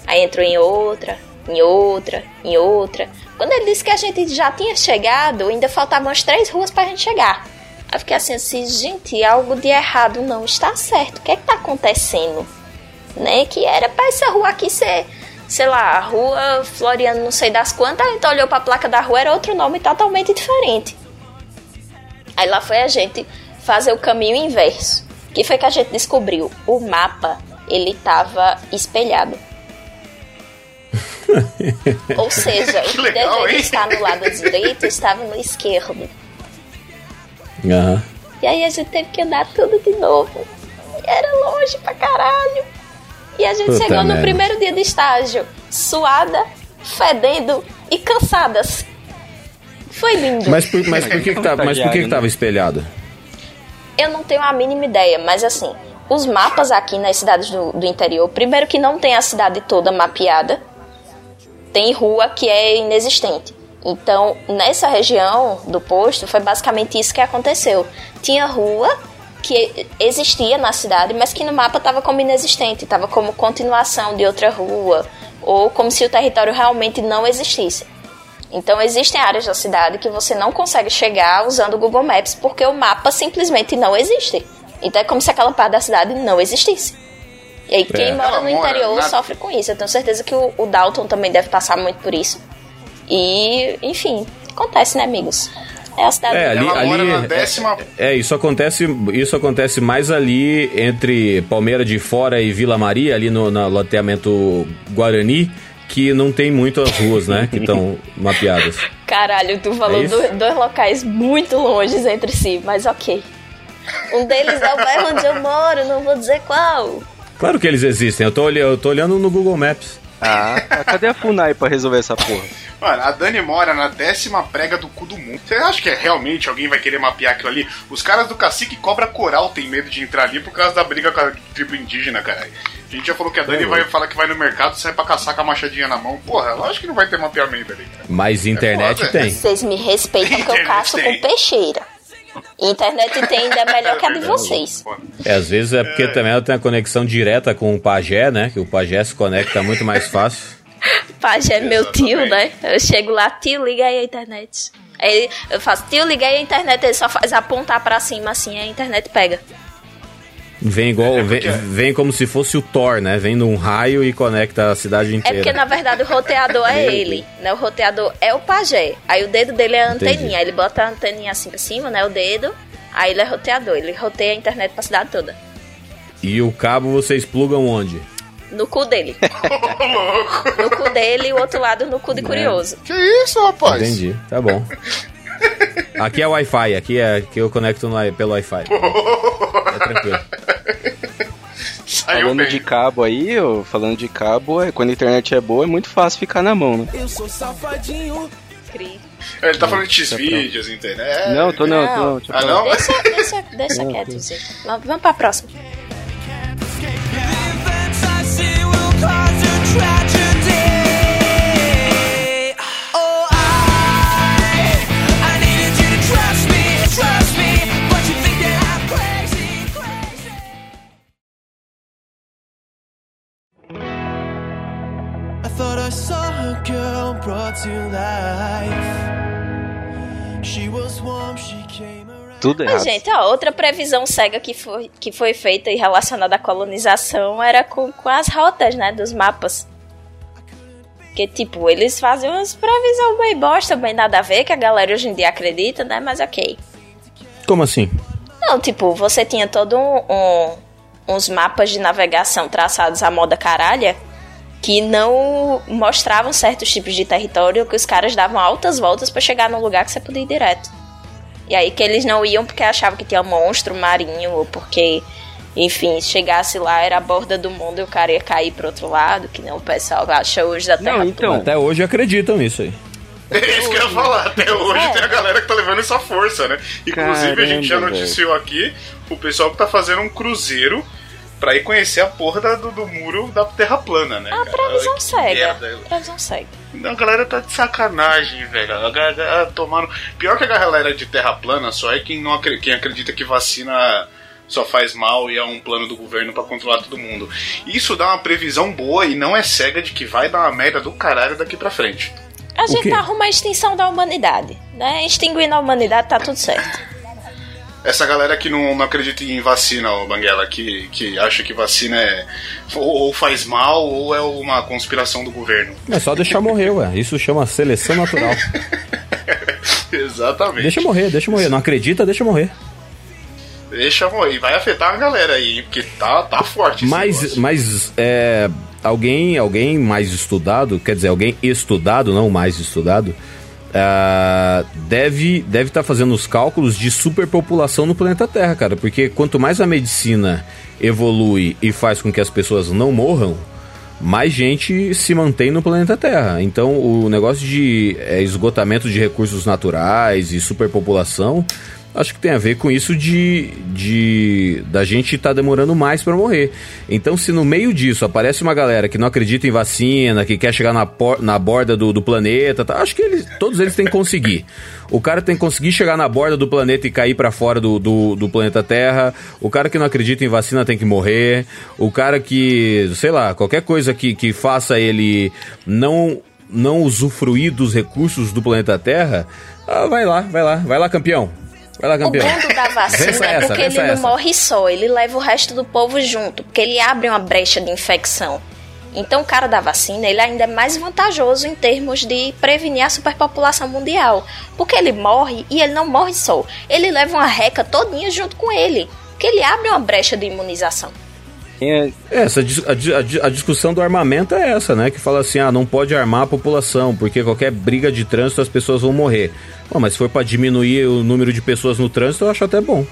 aí entrou em outra, em outra, em outra. Quando ele disse que a gente já tinha chegado, ainda faltavam umas três ruas pra gente chegar. Aí fiquei assim, assim, gente, algo de errado não está certo. O que é que tá acontecendo? Né? Que era pra essa rua aqui ser, sei lá, rua Floriano não sei das quantas. A gente olhou pra placa da rua, era outro nome totalmente diferente. Aí lá foi a gente fazer o caminho inverso. Que foi que a gente descobriu? O mapa, ele tava espelhado. Ou seja, o que legal, deveria hein? estar no lado direito estava no esquerdo. Aham. E aí a gente teve que andar tudo de novo. E era longe pra caralho. E a gente Puta chegou no merda. primeiro dia de estágio, suada, fedendo e cansadas. Foi lindo. Mas por, mas por que que tá, mas por que que tava espelhado? Eu não tenho a mínima ideia, mas assim, os mapas aqui nas cidades do, do interior, primeiro que não tem a cidade toda mapeada, tem rua que é inexistente. Então, nessa região do posto, foi basicamente isso que aconteceu. Tinha rua que existia na cidade, mas que no mapa estava como inexistente, estava como continuação de outra rua, ou como se o território realmente não existisse. Então existem áreas da cidade que você não consegue chegar usando o Google Maps porque o mapa simplesmente não existe. Então é como se aquela parte da cidade não existisse. E aí quem É. mora Ela no mora interior na- sofre com isso. Eu tenho certeza que o, o Dalton também deve passar muito por isso. E, enfim, acontece, né, amigos? É a cidade É, ali, Ela mora ali na décima. é, isso acontece, isso acontece mais ali entre Palmeira de Fora e Vila Maria, ali no, no loteamento Guarani, que não tem muitas ruas, né, que estão mapeadas. Caralho, tu falou É do- dois locais muito longes entre si, mas ok. Um deles é o bairro onde eu moro, não vou dizer qual. Claro que eles existem, eu tô, olhando, eu tô olhando no Google Maps. Ah, cadê a FUNAI pra resolver essa porra? Mano, a Dani mora na décima prega do cu do mundo. Você acha que é realmente alguém vai querer mapear aquilo ali? Os caras do cacique cobra coral tem medo de entrar ali por causa da briga com a tribo indígena, caralho. A gente já falou que a Dani vai falar que vai no mercado e sai pra caçar com a machadinha na mão. Porra, lógico que não vai ter mapeamento ali, cara. Mas internet foda. tem. Vocês me respeitam que eu caço tem. com peixeira. Internet tem ainda melhor que a de vocês. É, às vezes é porque também ela tem a conexão direta com o pajé, né, que o pajé se conecta muito mais fácil. Pajé é meu tio, né? Eu chego lá, tio, liga aí a internet. Aí eu faço, tio, liga aí a internet, ele só faz apontar pra cima assim, a internet pega. Vem igual, vem, porque- vem como se fosse o Thor, né? Vem num raio e conecta a cidade É inteira. porque, na verdade, o roteador é ele, né? O roteador é o pajé. Aí o dedo dele é a Entendi. anteninha. Aí ele bota a anteninha assim pra cima, né? O dedo. Aí ele é roteador. Ele roteia a internet pra cidade toda. E o cabo vocês plugam onde? No cu dele. No cu dele e o outro lado no cu de curioso. Que isso, rapaz? Entendi, tá bom. Aqui é Wi-Fi, aqui é que eu conecto no- pelo Wi-Fi. É tranquilo. Saiu Falando bem. de cabo aí, ô, falando de cabo, é, quando a internet é boa, é muito fácil ficar na mão, né? Eu sou safadinho. Cri. Ele tá falando de X-Vídeos, internet. não, tô não, tô não. Deixa eu Ah, falar. não? Deixa, deixa, deixa quieto, Zé. Vamos vamos pra próxima. Tudo errado. Mas, gente, ó, outra previsão cega que foi, que foi feita e relacionada à colonização era com, com as rotas, né, dos mapas. Que, tipo, eles fazem umas previsões bem bosta, bem nada a ver, que a galera hoje em dia acredita, né, mas ok. Como assim? Não, tipo, você tinha todo um, um- uns mapas de navegação traçados à moda caralha que não mostravam certos tipos de território que os caras davam altas voltas pra chegar num lugar que você podia ir direto. E aí que eles não iam porque achavam que tinha monstro marinho ou porque, enfim, se chegasse lá era a borda do mundo e o cara ia cair pro outro lado, que não o pessoal acha hoje da Terra. Não, então, Até hoje acreditam nisso aí. É isso que eu ia falar. Até hoje É. tem a galera que tá levando essa força, né? Inclusive, a gente já Caramba, noticiou aqui o pessoal que tá fazendo um cruzeiro pra ir conhecer a porra da- do, do muro da Terra plana, né? A cara? previsão Que cega. merda. Previsão cega. A galera tá de sacanagem, velho. A galera tomando. Pior que a galera de terra plana só é quem, não acre- quem acredita que vacina só faz mal e é um plano do governo pra controlar todo mundo. Isso dá uma previsão boa e não é cega de que vai dar uma merda do caralho daqui pra frente. A gente arruma a extinção da humanidade, né? Extinguindo a humanidade tá tudo certo. Essa galera que não, não acredita em vacina, ô Banguela, que, que acha que vacina é ou, ou faz mal ou é uma conspiração do governo. É só deixar morrer, ué. Isso chama seleção natural. Exatamente. Deixa morrer, deixa morrer. Não acredita, deixa morrer. Deixa morrer. E vai afetar a galera aí, porque tá, tá forte. Mas, negócio. mas é, alguém, alguém mais estudado, quer dizer, alguém estudado, não mais estudado, ah, deve deve estar fazendo os cálculos de superpopulação no planeta Terra, cara. Porque quanto mais a medicina evolui e faz com que as pessoas não morram, mais gente se mantém no planeta Terra. Então, o negócio de é, esgotamento de recursos naturais e superpopulação, acho que tem a ver com isso de, de da gente estar demorando mais para morrer. Então, se no meio disso aparece uma galera que não acredita em vacina, que quer chegar na, por- na borda do, do planeta, tá? acho que eles, todos eles têm que conseguir. O cara tem que conseguir chegar na borda do planeta e cair para fora do, do, do planeta Terra. O cara que não acredita em vacina tem que morrer. O cara que, sei lá, qualquer coisa que, que faça ele não não usufruir dos recursos do planeta Terra, ah, vai lá, vai lá, vai lá, campeão. Vai lá, O campeão. bom da vacina é porque ele não essa. morre só, ele leva o resto do povo junto, porque ele abre uma brecha de infecção. Então o cara da vacina, ele ainda é mais vantajoso em termos de prevenir a superpopulação mundial, porque ele morre e ele não morre só, ele leva uma reca todinha junto com ele, porque ele abre uma brecha de imunização. É, É, Essa, a, a a discussão do armamento é essa, né? Que fala assim, ah, não pode armar a população, porque qualquer briga de trânsito as pessoas vão morrer. Bom, mas se for pra diminuir o número de pessoas no trânsito, eu acho até bom.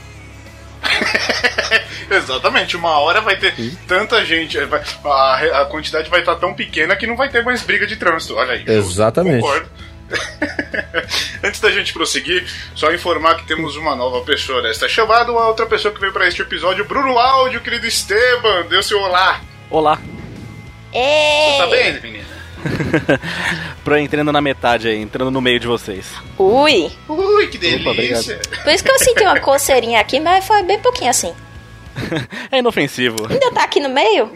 Exatamente, uma hora vai ter tanta gente, vai- a, a quantidade vai estar tão pequena que não vai ter mais briga de trânsito. Olha aí. eu Exatamente. Concordo. Antes da gente prosseguir, só informar que temos uma nova pessoa nesta chamada, uma outra pessoa que veio para este episódio, Bruno Áudio, querido Esteban, deu seu olá. Olá. É. Tá bem, menina? Pra entrando na metade aí, entrando no meio de vocês. Ui, Ui, que Opa, delícia. por isso que eu senti uma coceirinha aqui, mas foi bem pouquinho assim. É inofensivo. Ainda tá aqui no meio?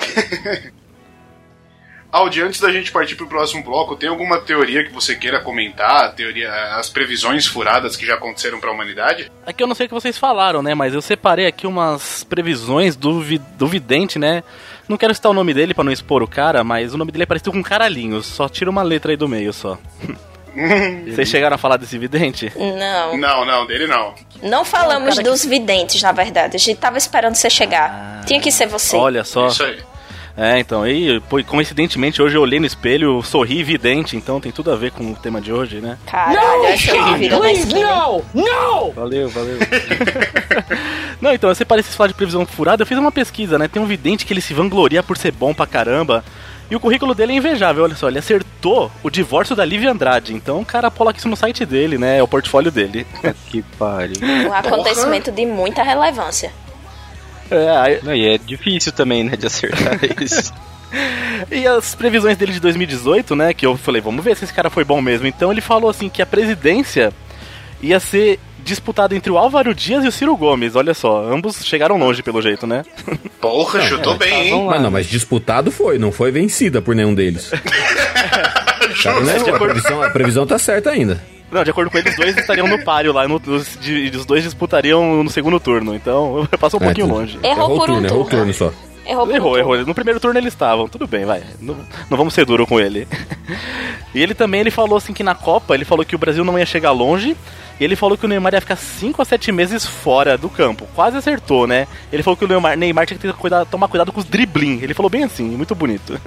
Audi, antes da gente partir pro próximo bloco, tem alguma teoria que você queira comentar? Teoria, as previsões furadas que já aconteceram para a humanidade? Aqui eu não sei o que vocês falaram, né? Mas eu separei aqui umas previsões do, vi- do vidente, né? Não quero citar o nome dele pra não expor o cara, mas o nome dele é parecido com Caralhinhos. Só tira uma letra aí do meio só. Vocês chegaram a falar desse vidente? Não. Não, não, dele não. Não falamos dos videntes, na verdade. A gente tava esperando você chegar. Tinha que ser você. Olha só. Isso aí. É, então, e pô, coincidentemente hoje eu olhei no espelho, sorri vidente, então tem tudo a ver com o tema de hoje, né? Caralho, essa eu virou na esquina. Valeu, valeu. Não, então, eu separei esses falar de previsão furada, eu fiz uma pesquisa, né? Tem um vidente que ele se vangloria por ser bom pra caramba. E o currículo dele é invejável, olha só, ele acertou o divórcio da Lívia Andrade. Então o cara coloca isso no site dele, né? É o portfólio dele. que pariu. Um acontecimento de muita relevância. É, aí- Não, e é difícil também, né, de acertar isso. E as previsões dele de 2018, né? Que eu falei, vamos ver se esse cara foi bom mesmo. Então ele falou assim que a presidência ia ser disputada entre o Álvaro Dias e o Ciro Gomes. Olha só, ambos chegaram longe pelo jeito, né? Porra, chutou bem, hein? vamos lá. Mas não, mas disputado foi, não foi vencida por nenhum deles. Cara, não errou, a, previsão, a previsão tá certa ainda. Não, de acordo com eles, os dois estariam no páreo lá, no, os, de- os dois disputariam no segundo turno. Então passou um É, pouquinho tudo- longe. Errou por um turno, errou o turno. turno só. Errou Errou, turno. errou. No primeiro turno eles estavam. Tudo bem, vai. Não, não vamos ser duro com ele. e ele também ele falou assim que na Copa, ele falou que o Brasil não ia chegar longe. Ele falou que o Neymar ia ficar 5 a 7 meses fora do campo. Quase acertou, né? Ele falou que o Neymar, Neymar tinha que ter cuidado, tomar cuidado com os dribling. Ele falou bem assim, muito bonito.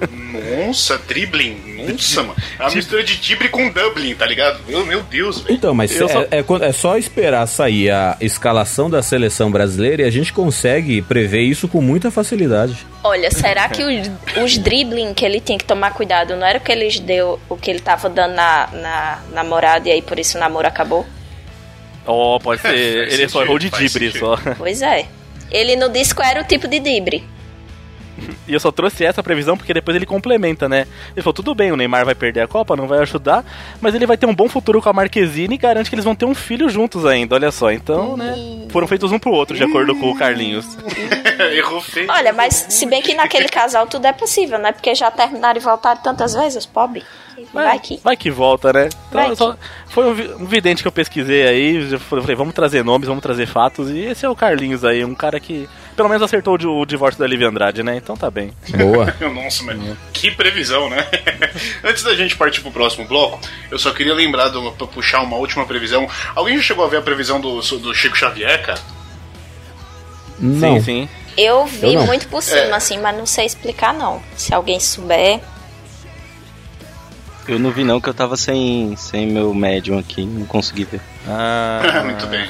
Nossa, dribbling. Nossa, mano. É uma mistura de drible com Dublin, tá ligado? Meu, meu Deus, velho. Então, mas é, só- é quando- é só esperar sair a escalação da seleção brasileira e a gente consegue prever isso com muita facilidade. Olha, será que os, os dribbling que ele tinha que tomar cuidado não era o que eles deu, o que ele tava dando na, na namorada e aí por isso o namoro acabou? Oh, pode ser. Ele só sentido, errou de dibre sentido. só. Pois é. Ele não disse qual era o tipo de dibre. E eu só trouxe essa previsão porque depois ele complementa, né? Ele falou: tudo bem, o Neymar vai perder a Copa, não vai ajudar, mas ele vai ter um bom futuro com a Marquezine e garante que eles vão ter um filho juntos ainda, olha só. Então, né? Foram feitos um pro outro, de acordo com o Carlinhos. Errou feio. Olha, mas se bem que naquele casal tudo é possível, né? Porque já terminaram e voltaram tantas vezes, pobre. Vai que. Vai que volta, né? Então, Vai que. só- foi um, vi- um vidente que eu pesquisei aí. já falei, vamos trazer nomes, vamos trazer fatos. E esse é o Carlinhos aí, um cara que pelo menos acertou o, di- o divórcio da Lívia Andrade, né? Então tá bem. Boa. Nossa, mas que previsão, né? Antes da gente partir pro próximo bloco, eu só queria lembrar, do, pra puxar uma última previsão. Alguém já chegou a ver a previsão do, do Chico Xavier, cara? Não. Sim, sim. Eu vi Eu muito por cima, É. assim, mas não sei explicar, não. Se alguém souber. Eu não vi não, que eu tava sem, sem meu médium aqui, não consegui ver. Ah, Muito bem.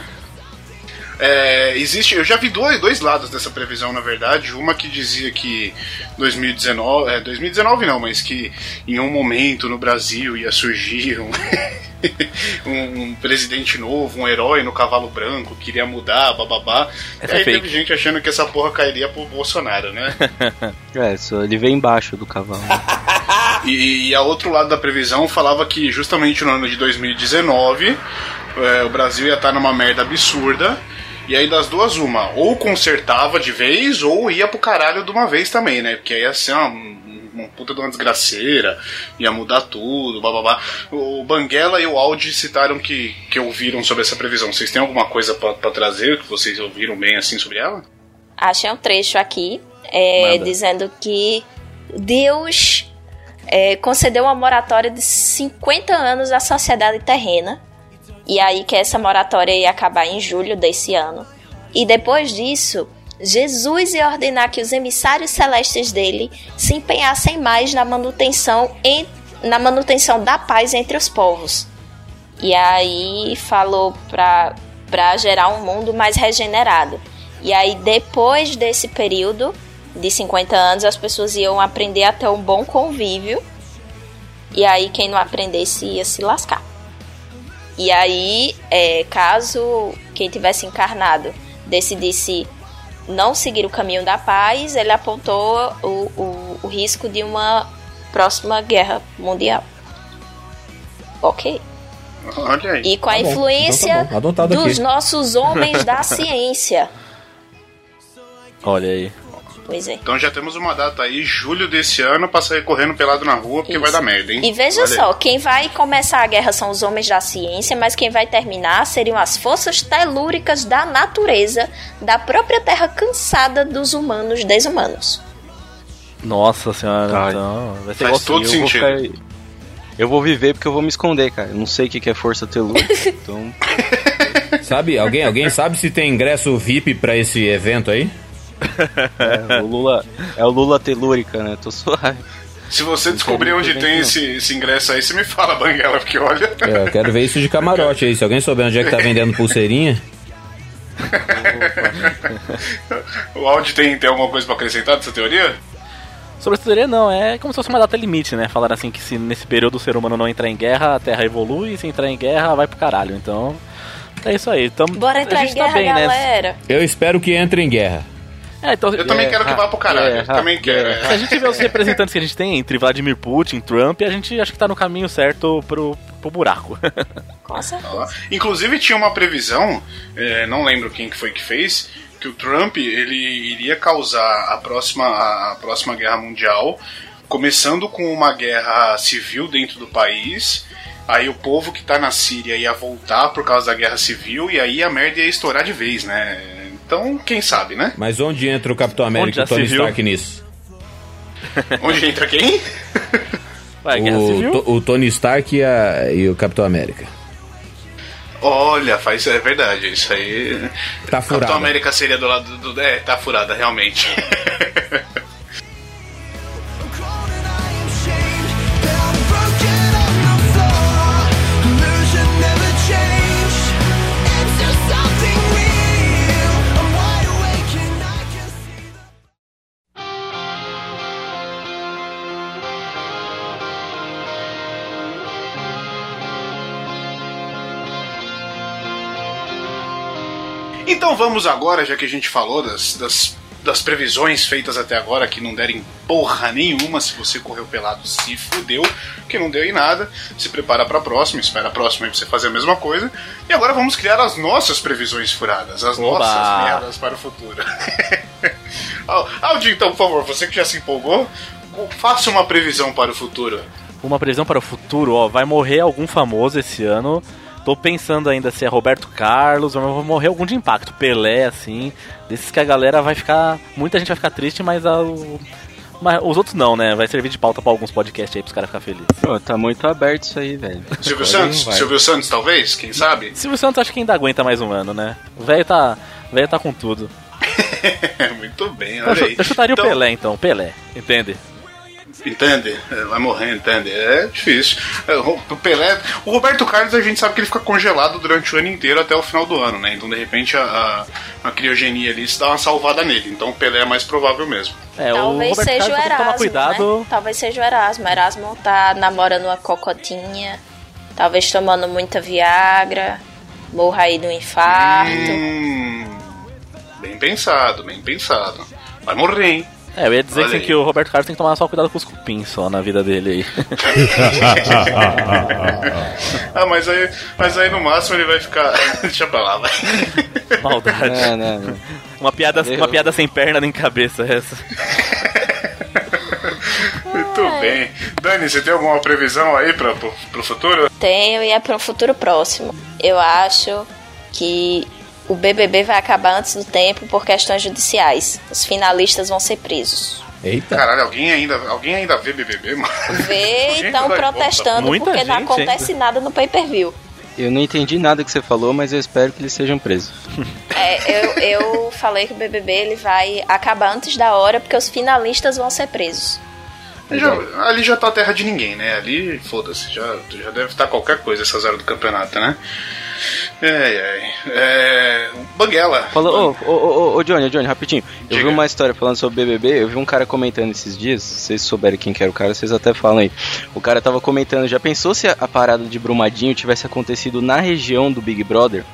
É, existe, eu já vi dois, dois lados dessa previsão, na verdade. Uma que dizia que 2019, é, 2019 não, mas que em um momento no Brasil ia surgir um, um, um presidente novo, um herói no cavalo branco, que iria mudar, bababá. Essa e aí é teve gente achando que essa porra cairia pro Bolsonaro, né? É, só ele veio embaixo do cavalo. E, e a outro lado da previsão falava que justamente no ano de 2019 é, o Brasil ia estar numa merda absurda. E aí das duas, uma, ou consertava de vez, ou ia pro caralho de uma vez também, né? Porque aí ia ser uma, uma puta de uma desgraceira, ia mudar tudo, bababá. O Banguela e o Audi citaram que, que ouviram sobre essa previsão. Vocês têm alguma coisa pra pra trazer que vocês ouviram bem assim sobre ela? Achei um trecho aqui é, dizendo que Deus é, concedeu uma moratória de 50 anos à sociedade terrena. E aí que essa moratória ia acabar em julho desse ano. E depois disso, Jesus ia ordenar que os emissários celestes dele se empenhassem mais na manutenção, em, na manutenção da paz entre os povos. E aí falou pra gerar um mundo mais regenerado. E aí, depois desse período de 50 anos, as pessoas iam aprender a ter um bom convívio. E aí, quem não aprendesse ia se lascar. E aí, é, caso quem tivesse encarnado decidisse não seguir o caminho da paz, ele apontou o, o, o risco de uma próxima guerra mundial. Ok. Olha aí. E com a Tá influência então tá. Adotado dos aqui. nossos homens da ciência. olha aí. Pois é. Então já temos uma data aí, julho desse ano, pra sair correndo pelado na rua, porque Isso. vai dar merda, hein? E veja Olha aí. só, quem vai começar a guerra são os homens da ciência, mas quem vai terminar seriam as forças telúricas da natureza, da própria terra cansada dos humanos desumanos. Nossa senhora, Ai. então. Vai ser Faz todo eu sentido. vou ficar... Eu vou viver porque eu vou me esconder, cara. Eu não sei o que é força telúrica, então... Sabe, alguém, alguém sabe se tem ingresso VIP pra esse evento aí? É, o Lula... É o Lula telúrica, né? Tô suave. Se você descobrir onde tem esse, esse ingresso aí, você me fala, Banguela, porque olha. É, eu quero ver isso de camarote aí. Se alguém souber onde é que tá vendendo pulseirinha. o áudio tem, tem alguma coisa pra acrescentar dessa teoria? Sobre essa teoria, não, é como se fosse uma data limite, né? Falaram assim que se nesse período o ser humano não entrar em guerra, a Terra evolui, e se entrar em guerra, vai pro caralho. Então, é isso aí. Tamo, Bora entrar a em gente guerra, tá bem, né? galera. Eu espero que entre em guerra. É, então, Eu também quero que vá pro caralho. eu guerra, também quero. guerra. Se a gente vê os representantes que a gente tem entre Vladimir Putin, Trump, a gente acha que tá no caminho certo pro, pro buraco. Com certeza. Inclusive tinha uma previsão, é, não lembro quem que foi que fez, que o Trump ele iria causar a próxima, a próxima guerra mundial, começando com uma guerra civil dentro do país. Aí o povo que tá na Síria ia voltar por causa da guerra civil e aí a merda ia estourar de vez, né? Então, quem sabe, né? Mas onde entra o Capitão América e o Tony? Stark nisso? Onde entra quem? Guerra O, o Tony Stark e, a- e o Capitão América. Olha, faz, é verdade, isso aí. Tá furado. Capitão América seria do lado do. É, tá furada, realmente. Então vamos agora, já que a gente falou das, das das previsões feitas até agora, que não derem porra nenhuma, se você correu pelado, se fudeu, que não deu em nada, se prepara pra próxima, espera a próxima aí pra você fazer a mesma coisa. E agora vamos criar as nossas previsões furadas, as Oba! nossas merdas para o futuro. Al- Aldinho, então, por favor, você que já se empolgou, faça uma previsão para o futuro. Uma previsão para o futuro, ó, vai morrer algum famoso esse ano. Tô pensando ainda se é Roberto Carlos, ou vai morrer algum de impacto, Pelé, assim. Desses que a galera vai ficar. Muita gente vai ficar triste, mas, a- mas os outros não, né? Vai servir de pauta pra alguns podcasts aí pros caras ficarem felizes. Pô, tá muito aberto isso aí, velho. Silvio Santos? vai. Silvio Santos, talvez? Quem sabe? Silvio Santos acho que ainda aguenta mais um ano, né? O velho tá. Velho tá com tudo. Muito bem, Eu, olha aí. eu chutaria Então, o Pelé então, Pelé, entende? Entende? É, Vai morrer, entende? É difícil. É, O o Pelé. O Roberto Carlos a gente sabe que ele fica congelado durante o ano inteiro até o final do ano, né? Então de repente a, a, a criogenia ali se dá uma salvada nele. Então o Pelé é mais provável mesmo. É, Talvez o seja o Carlos tem que tomar Erasmo, cuidado. né? Talvez seja o Erasmo. Erasmo tá namorando uma cocotinha, talvez tomando muita Viagra, morra aí de um infarto. Hum, bem pensado, bem pensado. Vai morrer, hein? É, eu ia dizer assim, que o Roberto Carlos tem que tomar só cuidado com os cupins só na vida dele aí. Ah, mas aí, mas aí no máximo ele vai ficar. Deixa pra lá, vai. Maldade. É, né? né. Uma piada, Eu- uma piada sem perna nem cabeça essa. Muito bem. Dani, você tem alguma previsão aí pra, pro, pro futuro? Tenho e é para um futuro próximo. Eu acho que o BBB vai acabar antes do tempo por questões judiciais. Os finalistas vão ser presos. Eita. Caralho, alguém ainda, alguém ainda vê BBB, mano? Vê e estão protestando porque não gente acontece nada no pay-per-view. Eu não entendi nada que você falou, mas eu espero que eles sejam presos. É, eu, eu falei que o BBB ele vai acabar antes da hora porque os finalistas vão ser presos. Já- ali já tá a terra de ninguém, né? Ali, foda-se, já, já deve estar qualquer coisa essas horas do campeonato, né? Ai, ai. É. Banguela. Falou, ô, ô, ô, ô, Johnny, ô, Johnny, rapidinho. Eu Diga. vi uma história falando sobre BBB, eu vi um cara comentando esses dias, se vocês souberem quem que era o cara, vocês até falam aí. O cara tava comentando, já pensou se a, a parada de Brumadinho tivesse acontecido na região do Big Brother?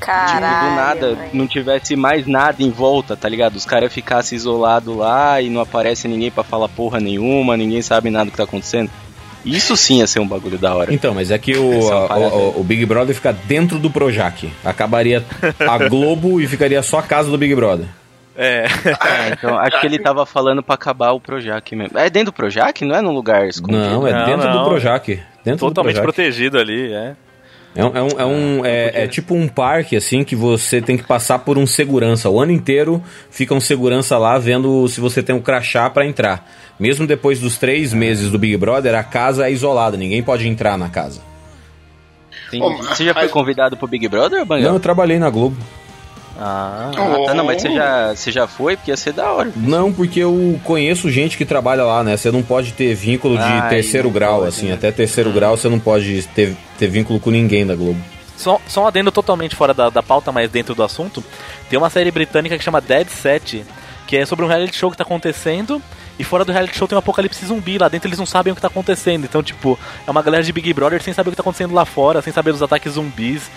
Caralho. tipo, do nada, velho. não tivesse mais nada em volta, tá ligado? Os caras ficassem isolados lá e não aparece ninguém pra falar porra nenhuma, ninguém sabe nada do que tá acontecendo. Isso sim ia ser um bagulho da hora. Então, mas é que o, a- o, o Big Brother fica dentro do Projac. Acabaria a Globo e ficaria só a casa do Big Brother. É. É, então, acho que ele tava falando pra acabar o Projac mesmo. É dentro do Projac? Não é num lugar escondido? Não, é Não, dentro não. do Projac. Dentro Totalmente do Projac. protegido ali, é. É, um, é, um, é, um- é- é tipo um parque, assim, que você tem que passar por um segurança. O ano inteiro fica um segurança lá vendo se você tem um crachá pra entrar. Mesmo depois dos três meses do Big Brother, a casa é isolada, ninguém pode entrar na casa. Ô, Você já foi convidado pro Big Brother, Não, Bangal? eu trabalhei na Globo. Ah. Tá, não, mas você já, você já foi? Porque ia ser da hora. Não, porque eu conheço gente que trabalha lá, né? Você não pode ter vínculo de Ai, terceiro grau, pode, assim. né? Até terceiro grau você não pode ter, ter vínculo com ninguém da Globo. Só, só um adendo totalmente fora da, da pauta, mas dentro do assunto. Tem uma série britânica que chama Dead Set, que é sobre um reality show que tá acontecendo. E fora do reality show tem um apocalipse zumbi. Lá dentro eles não sabem o que tá acontecendo. Então, tipo, é uma galera de Big Brother sem saber o que tá acontecendo lá fora, sem saber dos ataques zumbis.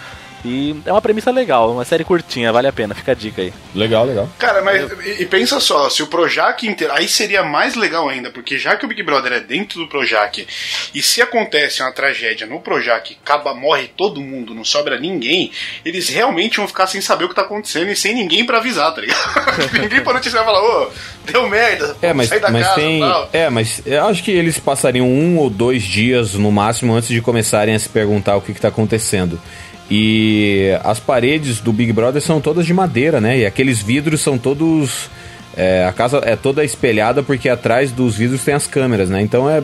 E é uma premissa legal, uma série curtinha, vale a pena, fica a dica aí. Legal, legal. Cara, mas e, e pensa só, se o Projac inteiro. Aí seria mais legal ainda, porque já que o Big Brother é dentro do Projac, e se acontece uma tragédia no Projac, acaba, morre todo mundo, não sobra ninguém, eles realmente vão ficar sem saber o que tá acontecendo e sem ninguém pra avisar, tá ligado? ninguém pra noticiar e falar, ô, deu merda, É, mas, sai da mas casa tem. tal. É, mas eu acho que eles passariam um ou dois dias no máximo antes de começarem a se perguntar o que, que tá acontecendo. E as paredes do Big Brother são todas de madeira, né? E aqueles vidros são todos. é, a casa é toda espelhada porque atrás dos vidros tem as câmeras, né? Então é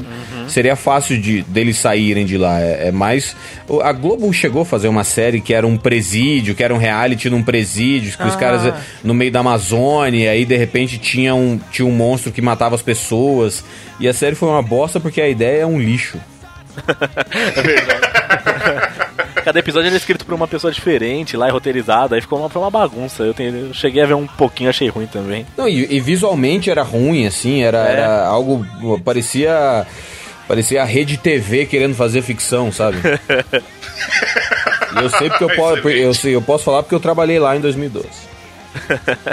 seria fácil de deles saírem de lá. É, é mais a Globo chegou a fazer uma série que era um presídio, que era um reality num presídio, que os caras eh, no meio da Amazônia, aí de repente tinha um tinha um monstro que matava as pessoas. E a série foi uma bosta porque a ideia é um lixo. Cada episódio era escrito por uma pessoa diferente lá, e roteirizado, aí ficou uma, foi uma bagunça. Eu, tenho- eu cheguei a ver um pouquinho, achei ruim também. Não, e, e visualmente era ruim, assim, era, É. era algo. parecia. Parecia a rede TV querendo fazer ficção, sabe? E eu sei porque eu posso. Eu, sei, eu posso falar porque eu trabalhei lá em 2012.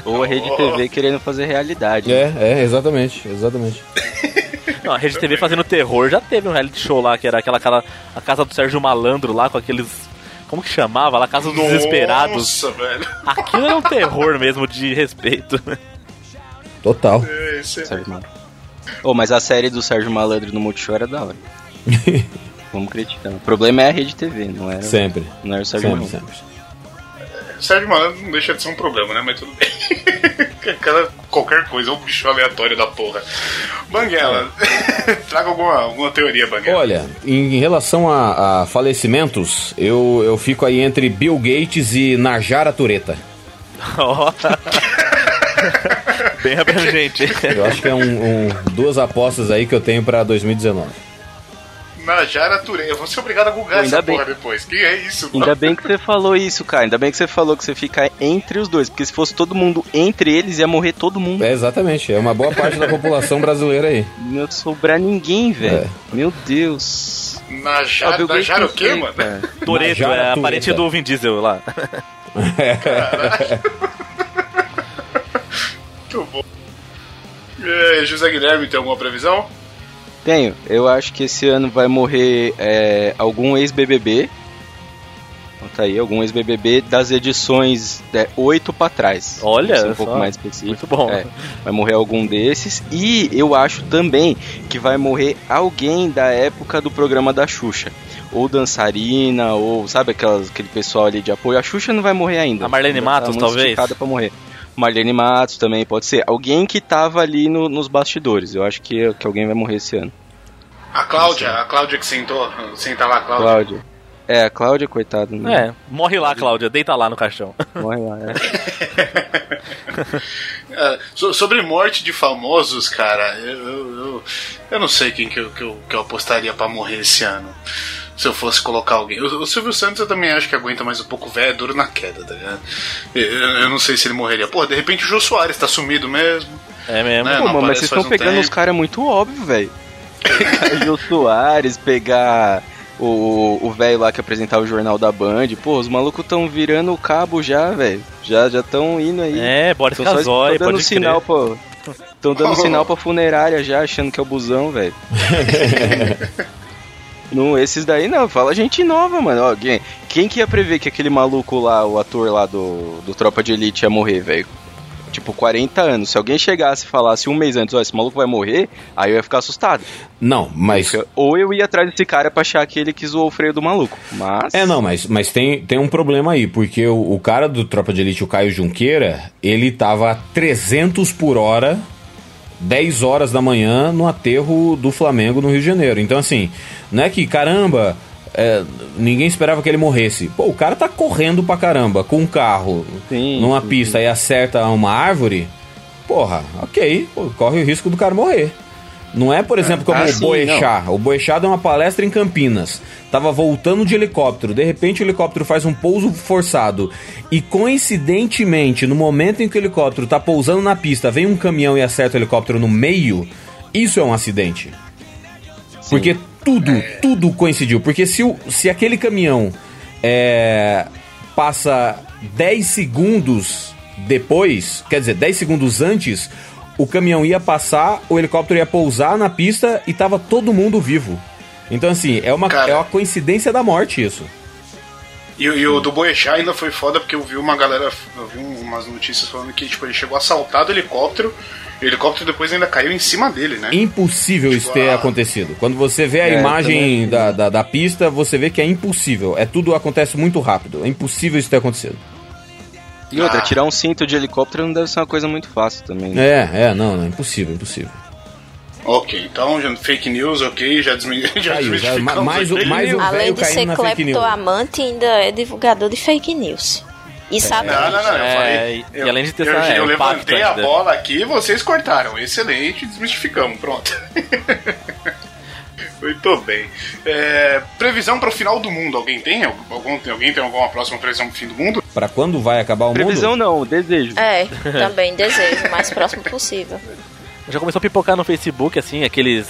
Ou a Rede TV querendo fazer realidade. É, é, exatamente, exatamente. Não, a Rede TV fazendo terror já teve um reality show lá, que era aquela, aquela a casa do Sérgio Malandro lá, com aqueles. Como que chamava? Lá, a Casa dos Desesperados. Nossa, velho. Aquilo era um terror mesmo de respeito. Total. É, esse é- Sérgio Malandro. Ô, mas a série do Sérgio Malandro no Multishow era da hora. Vamos criticar. O problema é a Rede TV, não era, Sempre. não era o Sérgio Sempre, Malandro. sempre. Sérgio Malandro não deixa de ser um problema, né? Mas tudo bem. Aquela, qualquer coisa, é um bicho aleatório da porra. Banguela, traga alguma, alguma teoria, Banguela. Olha, em relação a, a falecimentos, eu, eu fico aí entre Bill Gates e Najara Tureta. Ó. Bem abrangente. Eu acho que é um, um- duas apostas aí que eu tenho pra 2019. Najara Turei. Eu vou ser obrigado a googar essa bem. porra depois. Que é isso? Ainda bem que você falou isso, cara. Ainda bem que você falou que você fica entre os dois. Porque se fosse todo mundo entre eles, ia morrer todo mundo. É, exatamente, é uma boa parte da população brasileira aí. Não ia sobrar ninguém, velho. É. Meu Deus. Najara, Ah, Najara o quê, mano? Toreto, é a parente do Vin Diesel lá. Muito bom. É, José Guilherme, tem alguma previsão? Tenho. Eu acho que esse ano vai morrer é, algum ex-BBB. Então tá aí, algum ex-BBB das edições é, 8 pra trás. Olha ser um pouco mais específico. Muito bom. É, vai morrer algum desses. E eu acho também que vai morrer alguém da época do programa da Xuxa. Ou dançarina, ou sabe aquelas, aquele pessoal ali de apoio. A Xuxa não vai morrer ainda. A Marlene Ainda Matos, muito talvez? Pra morrer. Marlene Matos também pode ser. Alguém que tava ali no- nos bastidores. Eu acho que, que alguém vai morrer esse ano. A Cláudia, a Cláudia que sentou, senta lá, Cláudia. Cláudia. É, a Cláudia, coitada. Né? É, morre lá, Cláudia, deita lá no caixão. Morre lá, é. É, so- sobre morte de famosos, cara, eu, eu, eu, eu não sei quem que eu, que eu, que eu apostaria pra morrer esse ano. Se eu fosse colocar alguém. O, o Silvio Santos eu também acho que aguenta mais um pouco velho, é duro na queda, tá ligado? Eu, eu não sei se ele morreria. Pô, de repente o Jô Soares tá sumido mesmo. É mesmo. É, Pô, mano, mas vocês estão um pegando tempo. os caras muito óbvio, velho. Pegar Jô Soares, pegar o o velho lá que apresentava o Jornal da Band. Pô, os malucos estão virando o cabo já, velho. Já já estão indo aí. É, Boris Casoy, pode sinal crer. pra. Estão dando sinal pra funerária já, achando que é o busão, velho. Não, esses daí não, fala gente nova, mano. Ó, quem, quem que ia prever que aquele maluco lá, o ator lá do, do Tropa de Elite ia morrer, velho? Tipo, 40 anos. Se alguém chegasse e falasse um mês antes, ó, esse maluco vai morrer, aí eu ia ficar assustado. Não, mas. Ou eu ia atrás desse cara pra achar que ele que zoou o freio do maluco. Mas. É, não, mas, mas tem, tem um problema aí, porque o, o cara do Tropa de Elite, o Caio Junqueira, ele tava a 300 por hora, 10 horas da manhã, no aterro do Flamengo no Rio de Janeiro. Então, assim, não é que, caramba, é, ninguém esperava que ele morresse. Pô, o cara tá correndo pra caramba, com um carro, Sim, numa sim, pista e acerta uma árvore. Porra, ok, pô, corre o risco do cara morrer. Não é, por exemplo, como ah, o sim, Boechat. O Boechat deu uma palestra em Campinas. Tava voltando de helicóptero. De repente o helicóptero faz um pouso forçado. E coincidentemente, no momento em que o helicóptero tá pousando na pista, vem um caminhão e acerta o helicóptero no meio. Isso é um acidente. Porque tudo, tudo coincidiu. Porque se, o, se aquele caminhão é, passa 10 segundos depois, quer dizer, 10 segundos antes, o caminhão ia passar, o helicóptero ia pousar na pista e tava todo mundo vivo. Então, assim, é uma, Cara. é uma coincidência da morte isso. E, e o do Boechat ainda foi foda porque eu vi uma galera, eu vi um- umas notícias falando que tipo, ele chegou assaltado o helicóptero e o helicóptero depois ainda caiu em cima dele, né? Impossível isso ter ah. acontecido. Quando você vê a É, imagem também- da, da, da pista, você vê que é impossível. É tudo acontece muito rápido. É impossível isso ter acontecido. E outra, Ah. tirar um cinto de helicóptero não deve ser uma coisa muito fácil também. né? É, é, não, não, impossível, impossível. Ok, então já, fake news, ok, já, desmi já Aí, já, desmistificamos. ma- mais, o- mais o Além de ser cleptoamante, ainda é divulgador de fake news. E sabe Não, não, não, eu É, falei. e- eu, e além de ter eu, essa- eu é, levantei a ainda. bola aqui e vocês cortaram. Excelente, desmistificamos, pronto. Muito bem. É, previsão para o final do mundo, alguém tem? Algum, alguém tem alguma próxima previsão pro fim do mundo? Pra quando vai acabar o Previsão mundo? não, desejo. É, também desejo, o mais próximo possível. Já começou a pipocar no Facebook, assim, aqueles.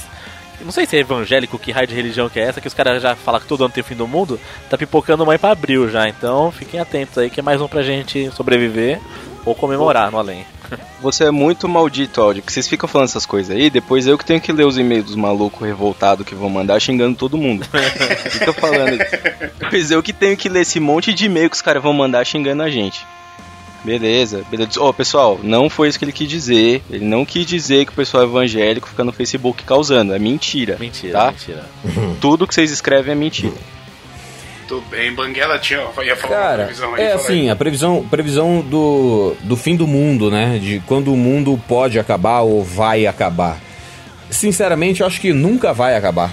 Não sei se é evangélico, que raio de religião que é essa, que os caras já falam que todo ano tem o fim do mundo. Tá pipocando mais pra abril já, então fiquem atentos aí, que é mais um pra gente sobreviver. Ou comemorar no além. Você é muito maldito, áudio, que vocês ficam falando essas coisas aí, depois eu que tenho que ler os e-mails dos malucos revoltados que vão mandar xingando todo mundo. Fica falando. Depois eu que tenho que ler esse monte de e-mail que os caras vão mandar xingando a gente. Beleza, beleza. Ó, pessoal, não foi isso que ele quis dizer. Ele não quis dizer que o pessoal evangélico fica no Facebook causando. É mentira. Mentira, Tá? mentira. Tudo que vocês escrevem é mentira. Tudo bem, Banguela tinha, ia falar uma Cara, previsão aí. é assim, aí. a previsão, previsão do, do fim do mundo, né? De quando o mundo pode acabar ou vai acabar. Sinceramente, eu acho que nunca vai acabar.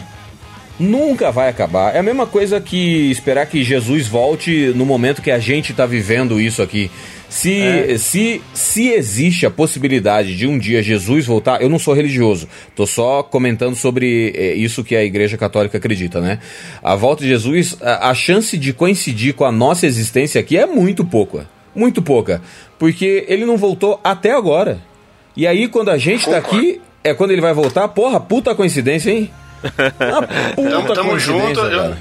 Nunca vai acabar. É a mesma coisa que esperar que Jesus volte no momento que a gente tá vivendo isso aqui. Se, É. se, se existe a possibilidade de um dia Jesus voltar, eu não sou religioso, tô só comentando sobre eh, isso que a Igreja Católica acredita, né? A volta de Jesus, a, a chance de coincidir com a nossa existência aqui é muito pouca. Muito pouca. Porque ele não voltou até agora. E aí, quando a gente tá Concordo. aqui, é quando ele vai voltar. Porra, puta coincidência, hein? Uma puta Tamo, tamo coincidência, junto. eu- cara.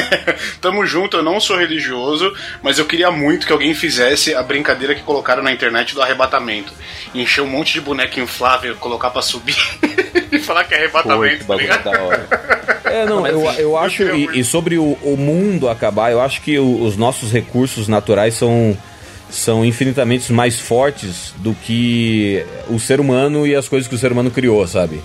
tamo junto, eu não sou religioso, mas eu queria muito que alguém fizesse a brincadeira que colocaram na internet do arrebatamento. Encher um monte de boneco inflável, colocar pra subir e falar que é que arrebatamento, tá bagulho ligado? da hora. É, não, eu, eu acho, e, e sobre o, o mundo acabar, eu acho que o- os nossos recursos naturais são, são infinitamente mais fortes do que o ser humano e as coisas que o ser humano criou, sabe?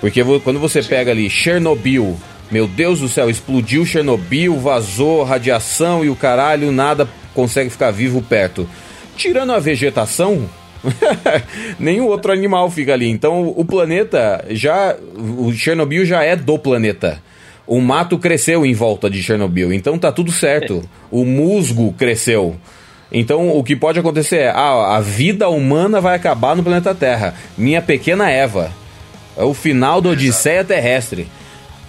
Porque quando você pega ali Chernobyl, meu Deus do céu, explodiu Chernobyl, vazou radiação e o caralho, nada consegue ficar vivo perto. Tirando a vegetação, nenhum outro animal fica ali. Então o planeta já. O Chernobyl já é do planeta. O mato cresceu em volta de Chernobyl, então tá tudo certo. O musgo cresceu. Então o que pode acontecer é: ah, a vida humana vai acabar no planeta Terra. Minha pequena Eva. É o final da Odisseia terrestre.